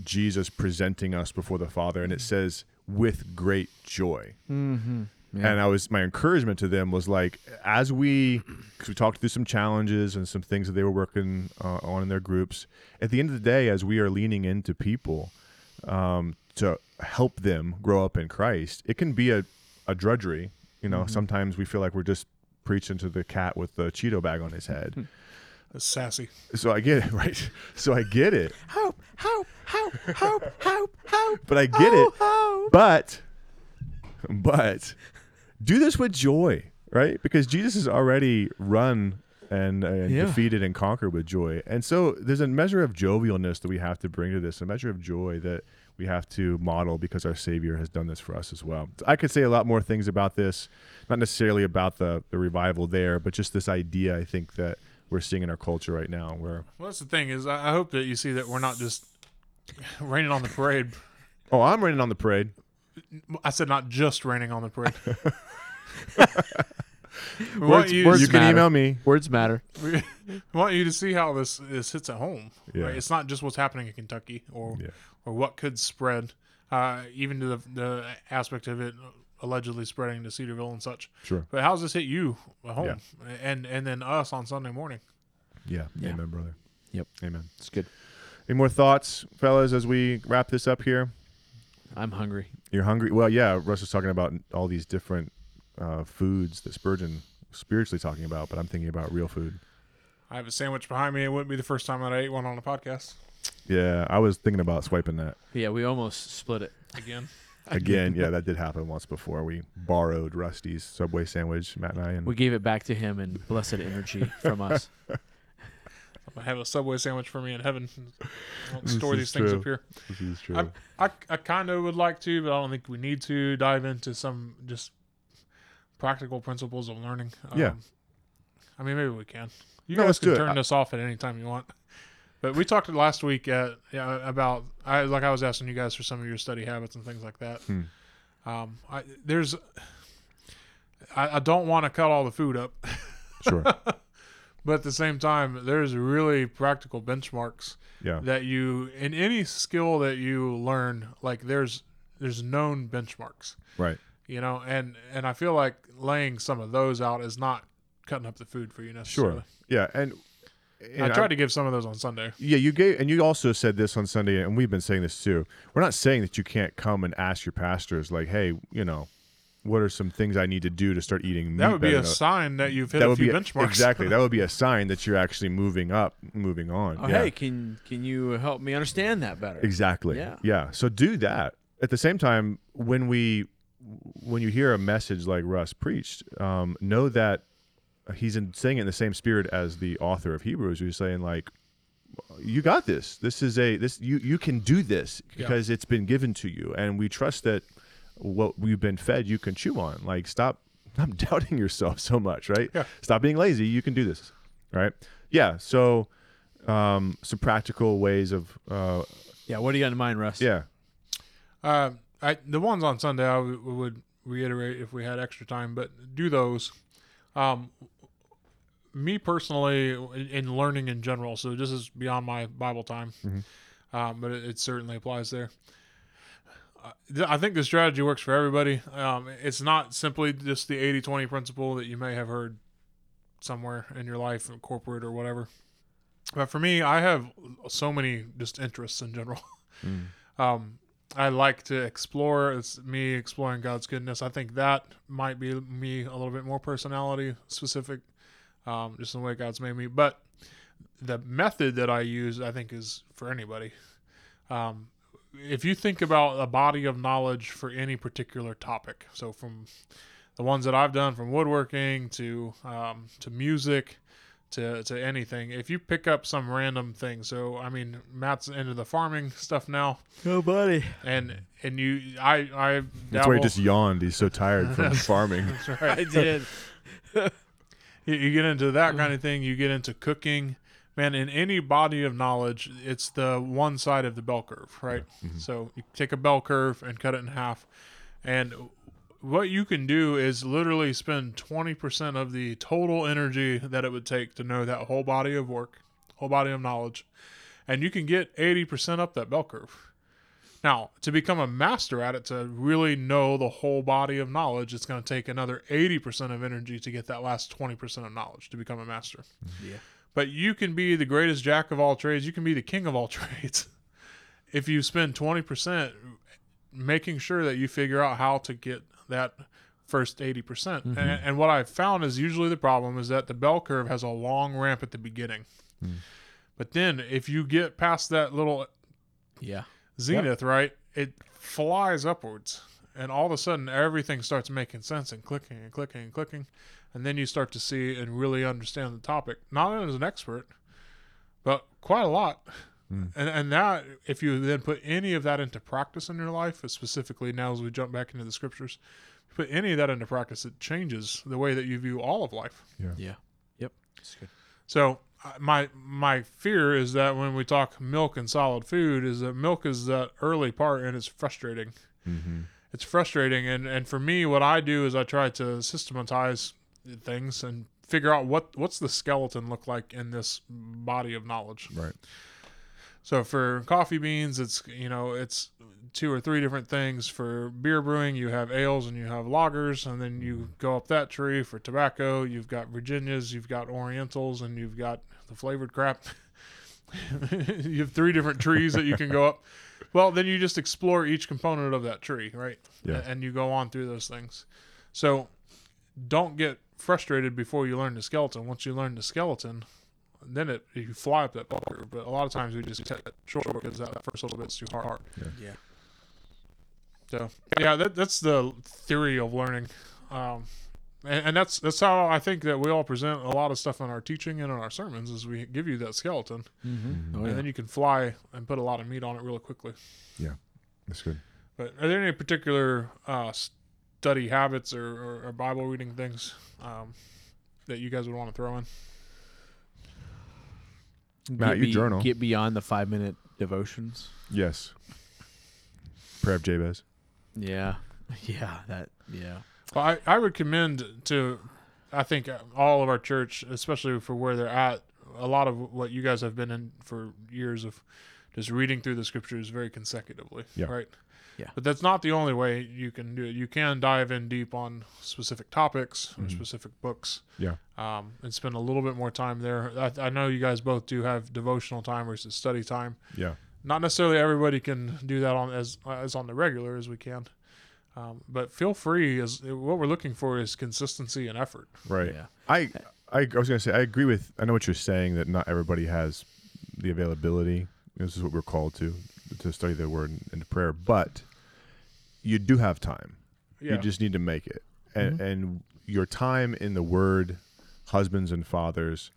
Jesus presenting us before the Father, and it says with great joy. Mm-hmm. Yeah. And I was my encouragement to them was like as we because we talked through some challenges and some things that they were working uh, on in their groups. At the end of the day, as we are leaning into people um, to help them grow up in Christ, it can be a, a drudgery. You know, sometimes we feel like we're just preaching to the cat with the Cheeto bag on his head. That's sassy. so I get it, [LAUGHS] right? So I get it. Hope, hope, hope, hope, hope, hope. But I get it. hope. But, but, do this with joy, right? Because Jesus has already run and, uh, and Yeah. defeated and conquered with joy. And so there's a measure of jovialness that we have to bring to this, a measure of joy that we have to model because our Savior has done this for us as well. I could say a lot more things about this, not necessarily about the, the revival there, but just this idea I think that we're seeing in our culture right now where, Well, that's the thing is, I I hope that you see that we're not just [LAUGHS] raining on the parade. oh, I'm raining on the parade. I said not just raining on the parade. [LAUGHS] we, want Words, you, words you you can matter. email me. Words matter. we [LAUGHS] want you to see how this, this hits at home. Yeah. Right? It's not just what's happening in Kentucky or Yeah. or what could spread, uh, even to the, the aspect of it allegedly spreading to Cedarville and such. Sure. But how's this hit you at home, yeah. and and then us on Sunday morning? Yeah. Yeah. Amen, brother. Yep. Amen. It's good. Any more thoughts, fellas, as we wrap this up here? I'm hungry. You're hungry? Well, yeah. Russ was talking about all these different uh, foods that Spurgeon spiritually talking about, but I'm thinking about real food. I have a sandwich behind me. It wouldn't be the first time that I ate one on a podcast. Yeah, I was thinking about swiping that Yeah, we almost split it. Again, [LAUGHS] again. yeah, that did happen once before. We borrowed Rusty's Subway sandwich, Matt and I, and We gave it back to him in blessed energy from [LAUGHS] us. I'm gonna have a Subway sandwich for me in heaven. I won't store is these things up here. this is true. I, I, I kind of would like to, but I don't think we need to dive into some just practical principles of learning. Yeah. I mean, maybe we can. You No, guys can turn I- this off at any time you want. But we talked last week at, yeah, about I like I was asking you guys for some of your study habits and things like that. Hmm. Um, I, there's I, I don't want to cut all the food up, sure. [LAUGHS] but at the same time, there's really practical benchmarks Yeah. that you in any skill that you learn like there's there's known benchmarks Right. you know and and i feel like laying some of those out is not cutting up the food for you necessarily Sure. Yeah. And, and i tried to give some of those on sunday Yeah, you gave, and you also said this on Sunday, and we've been saying this too. We're not saying that you can't come and ask your pastors, like, "Hey, you know, what are some things I need to do to start eating meat?" that would be better a to-" sign that you've hit that a would few be a- benchmarks exactly. That would be a [LAUGHS] sign that you're actually moving up, moving on. Oh, yeah. hey, can can you help me understand that better? exactly. Yeah. yeah. So do that. At the same time, when we, when you hear a message like Russ preached, um, know that he's in, saying it in the same spirit as the author of Hebrews, who's saying like, you got this. This is a this you you can do this Yeah. because it's been given to you, and we trust that what we've been fed, you can chew on. Like stop, [LAUGHS] stop doubting yourself so much, right? Yeah. Stop being lazy. You can do this, right? Yeah. So, um, some practical ways of, uh, Yeah, what do you got in mind, Russ? yeah, uh, I, the ones on sunday i w- would reiterate if we had extra time but do those um, me personally in, in learning in general so this is beyond my bible time um, but it, it certainly applies there Uh, th- I think the strategy works for everybody. Um, it's not simply just the 80 20 principle that you may have heard somewhere in your life, in corporate or whatever. But for me, I have so many just interests in general. [LAUGHS] Um, I like to explore. It's me exploring God's goodness. I think that might be me a little bit more personality specific, um, just the way God's made me. But the method that I use, I think, is for anybody. Um, if you think about a body of knowledge for any particular topic, so from the ones that I've done, from woodworking to um, to music to to anything, if you pick up some random thing, so I mean, Matt's into the farming [LAUGHS] stuff now, Oh, buddy. and and you, I I that's why he just yawned. He's so tired from [LAUGHS] farming. That's right. I did. [LAUGHS] you, you get into that kind of thing you get into cooking man in any body of knowledge it's the one side of the bell curve right mm-hmm. so you take a bell curve and cut it in half and what you can do is literally spend 20% of the total energy that it would take to know that whole body of work whole body of knowledge and you can get 80% up that bell curve Now, to become a master at it, to really know the whole body of knowledge, it's going to take another 80% of energy to get that last 20% of knowledge to become a master. Yeah. But you can be the greatest jack of all trades. You can be the king of all [LAUGHS] trades if you spend 20% making sure that you figure out how to get that first 80%. percent And, mm-hmm. and what I've found is usually the problem is that the bell curve has a long ramp at the beginning. Mm. But then if you get past that little Yeah. zenith, right, it flies upwards. And all of a sudden, everything starts making sense and clicking and clicking and clicking. And then you start to see and really understand the topic, not as an expert, but quite a lot. And, and that, if you then put any of that into practice in your life, specifically now as we jump back into the scriptures, put any of that into practice, it changes the way that you view all of life. Yeah. Yep. That's good. So uh, my my fear is that when we talk milk and solid food, is that milk is that early part and it's frustrating. Mm-hmm. It's frustrating, and and for me, what I do is I try to systematize things and figure out what what's the skeleton look like in this body of knowledge. Right. So for coffee beans, it's you know it's two or three different things. For beer brewing, you have ales and you have lagers, and then you go up that tree. For tobacco, you've got Virginias, you've got Orientals, and you've got the flavored crap. [LAUGHS] you have three different trees that you can go up. [LAUGHS] Well, then you just explore each component of that tree, right? Yeah. And you go on through those things. So don't get frustrated before you learn the skeleton. Once you learn the skeleton, then it you fly up that bell curve. But a lot of times we just cut it short because that first little bit's too hard. Yeah. yeah. So yeah, that, that's the theory of learning, um, and, and that's that's how I think that we all present a lot of stuff in our teaching and in our sermons. Is we give you that skeleton, Mm-hmm. Oh, and then you can fly and put a lot of meat on it really quickly. Yeah, that's good. But are there any particular uh, study habits or, or, or Bible reading things um, that you guys would want to throw in? Matt, get you be- journal. Get beyond the five minute devotions. Yes. Prayer of Jabez. Yeah. [LAUGHS] Yeah. That. Yeah. Well, I, I would commend to, I think uh, all of our church, especially for where they're at, a lot of what you guys have been in for years of just reading through the scriptures very consecutively. Yeah. Right. Yeah. But that's not the only way you can do it. You can dive in deep on specific topics or Mhm. specific books. Yeah. Um, and spend a little bit more time there. I, I know you guys both do have devotional time versus study time. Yeah. Not necessarily everybody can do that on as as on the regular as we can. Um, but feel free. As what we're looking for is consistency and effort. Right. Yeah. I, I I was gonna say I agree with I know what you're saying that not everybody has the availability. This is what we're called to to study the word and, and prayer, but you do have time. Yeah. You just need to make it, and mm-hmm. and your time in the word, husbands and fathers,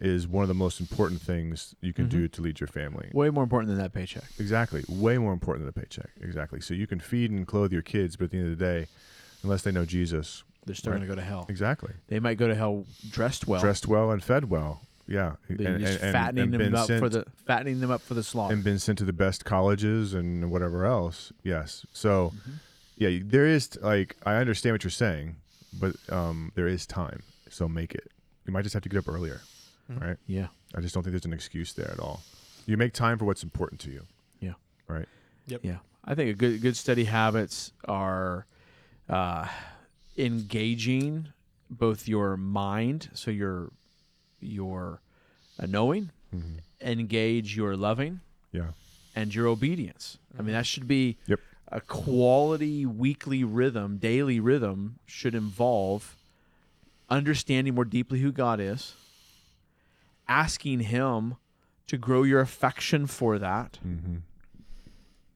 is one of the most important things you can do mm-hmm. to lead your family. Way more important than that paycheck. Exactly. Way more important than a paycheck. Exactly. So you can feed and clothe your kids, but at the end of the day, unless they know Jesus, They're still Right. going to go to hell. exactly. They might go to hell dressed well. Dressed well and fed well. Yeah. They're just fattening them up sent, for the fattening them up for the slaughter. and been sent to the best colleges and whatever else. Yes. So Mm-hmm. yeah, there is like I understand what you're saying, but um there is time. So make it. You might just have to get up earlier. Mhm. Right? yeah. I just don't think there's an excuse there at all. You make time for what's important to you. Yeah. Right. Yeah, I think a good good study habits are uh, engaging both your mind, so your your uh, knowing, Mhm. engage your loving, Yeah. and your obedience. I mean, that should be Yep. a quality weekly rhythm, daily rhythm should involve understanding more deeply who God is, asking Him to grow your affection for that, Mm-hmm.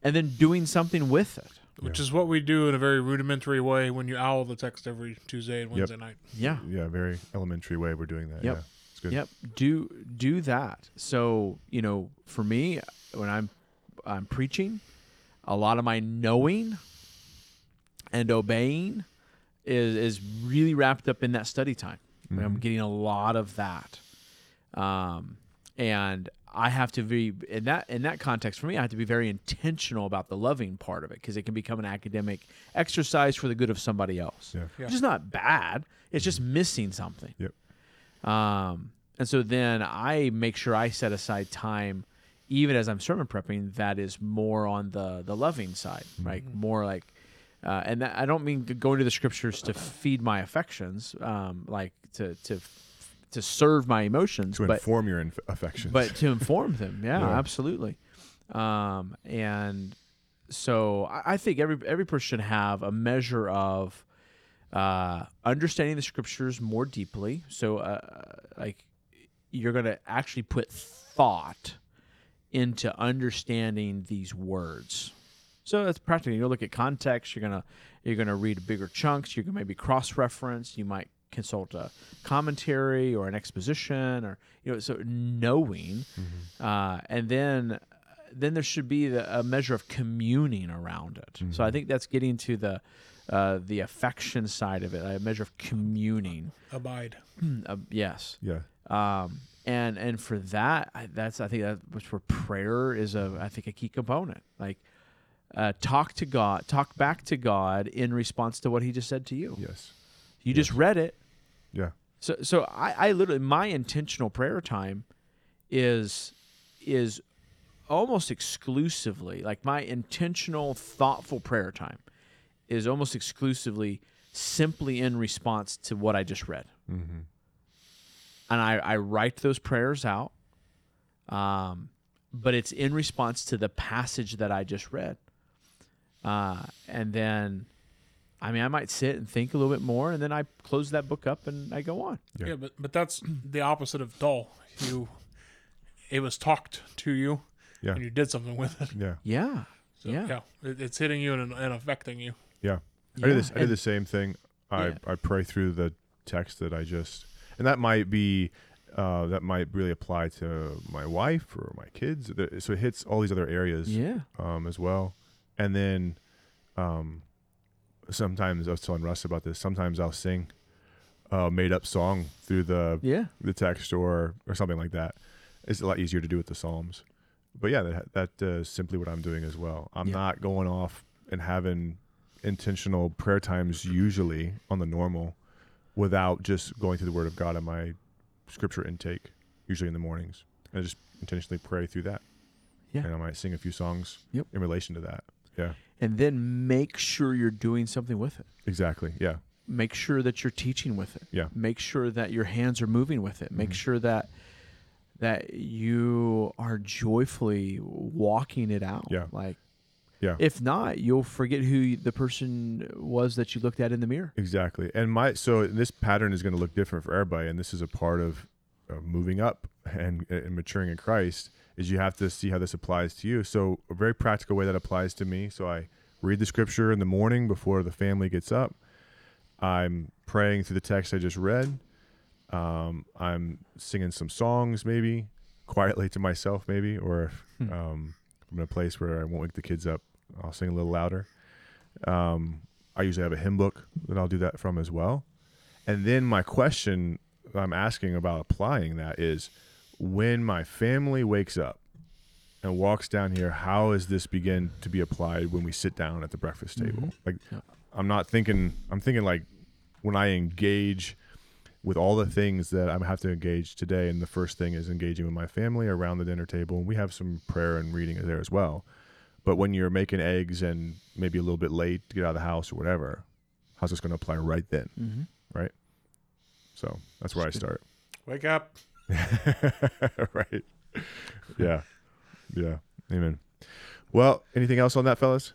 and then doing something with it. Which is what we do in a very rudimentary way when you owl the text every Tuesday and Wednesday night. Yeah. Yeah, very elementary way we're doing that. Yep. Yeah. It's good. Yep. Do do that. So, you know, for me, when I'm I'm preaching, a lot of my knowing and obeying is is really wrapped up in that study time. I mean, I'm getting a lot of that. Um and I have to be in that in that context for me. I have to be very intentional about the loving part of it because it can become an academic exercise for the good of somebody else, Yeah. Yeah. which is not bad. It's just missing something. Yep. Um, and so then I make sure I set aside time even as I'm sermon prepping, that is more on the the loving side, right? More like, uh, and that, I don't mean going to the scriptures to feed my affections, um, like to to to serve my emotions, To but inform your inf- affections. but to inform them [LAUGHS] yeah, Yeah. absolutely um, and so I, I think every every person should have a measure of uh, understanding the scriptures more deeply. So uh, like you're going to actually put thought into understanding these words. So that's practically you'll look at context. You're gonna you're gonna read bigger chunks. You can maybe cross reference you might consult a commentary or an exposition or you know so knowing uh, and then then there should be the, a measure of communing around it. So i think that's getting to the uh, the affection side of it a measure of communing Abide. uh, yes yeah. um, and and for that, I, that's I think that which where prayer is a I think a key component. Like, uh, talk to God, talk back to God in response to what He just said to you. Yes. You just read it, Yeah. so so I, I literally my intentional prayer time is is almost exclusively like my intentional thoughtful prayer time is almost exclusively simply in response to what I just read. Mm-hmm. And I, I write those prayers out. Um, but it's in response to the passage that I just read. Uh, and then I mean I might sit and think a little bit more and then I close that book up and I go on. Yeah. Yeah, but but that's the opposite of dull. You, it was talked to you, Yeah. and you did something with it. Yeah. Yeah. So, Yeah. yeah, it, it's hitting you and, and affecting you. Yeah. I do this. I do the same thing. I Yeah. I pray through the text that I just, and that might be, uh, that might really apply to my wife or my kids. So it hits all these other areas Yeah. um, as well. And then, um, sometimes I was telling Russ about this. Sometimes I'll sing a made up song through the Yeah. the text or or something like that. It's a lot easier to do with the Psalms. But yeah, that that uh, is simply what I'm doing as well. I'm Yeah. not going off and having intentional prayer times usually on the normal without just going through the Word of God in my scripture intake, usually in the mornings. I just intentionally pray through that. Yeah. And I might sing a few songs Yep. in relation to that. Yeah. And then make sure you're doing something with it. Exactly. Yeah. Make sure that you're teaching with it. Yeah. Make sure that your hands are moving with it. Make Mhm. sure that that you are joyfully walking it out. Yeah. Like Yeah. if not, you'll forget who the person was that you looked at in the mirror. Exactly. And my so this pattern is going to look different for everybody, and this is a part of uh, moving up and, and maturing in Christ. Is you have to see how this applies to you. So a very practical way that applies to me. So I read the scripture in the morning before the family gets up. I'm praying through the text I just read. Um, I'm singing some songs, maybe quietly to myself, maybe, or if Hmm. um, I'm in a place where I won't wake the kids up, I'll sing a little louder. Um, I usually have a hymn book that I'll do that from as well. And then my question I'm asking about applying that is when my family wakes up and walks down here, how is this begin to be applied when we sit down at the breakfast table? Mhm. Like Yeah. I'm not thinking I'm thinking like when I engage with all the things that I have to engage today, and the first thing is engaging with my family around the dinner table, and we have some prayer and reading there as well. But when you're making eggs and maybe a little bit late to get out of the house or whatever, how's this going to apply right then? Mm-hmm. So that's where I start. Wake up. [LAUGHS] right. Yeah. Yeah. Amen. Well, anything else on that, fellas?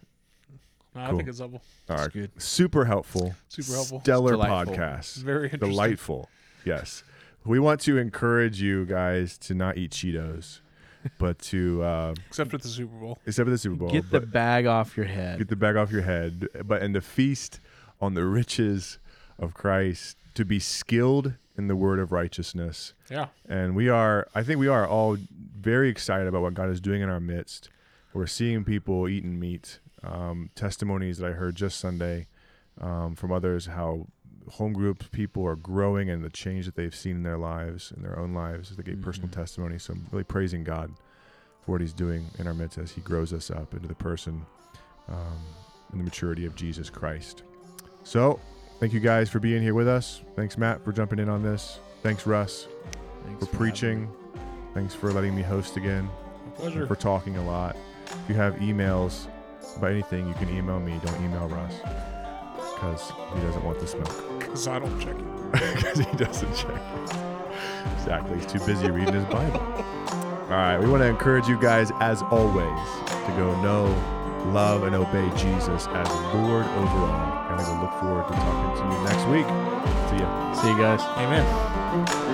No, I think it's helpful. All right. good. Super helpful. Super helpful. Stellar Delightful. podcast. Very interesting. Delightful. Yes. We want to encourage you guys to not eat Cheetos, but to, uh, Except at the Super Bowl. except for the Super Bowl, Get the bag off your head. get the bag off your head, but and to feast on the riches of Christ, to be skilled in the word of righteousness. Yeah. And we are, I think we are all very excited about what God is doing in our midst. We're seeing people eating meat. Um, testimonies that I heard just Sunday um, from others, how home group people are growing and the change that they've seen in their lives, in their own lives. They gave personal Mhm. testimony. So I'm really praising God for what He's doing in our midst as He grows us up into the person um, and the maturity of Jesus Christ. So thank you guys for being here with us. Thanks, Matt, for jumping in on this. Thanks, Russ Thanks for having preaching. Thanks for letting me host again. Pleasure. for talking a lot. If you have emails about anything, you can email me. Don't email Russ because he doesn't want the smoke. Because I don't check it. [LAUGHS] Because he doesn't check it. Exactly. He's too busy reading his Bible. All right. We want to encourage you guys, as always, to go know, love, and obey Jesus as Lord over all. And we will look forward to talking to you next week. See ya. See you guys. Amen.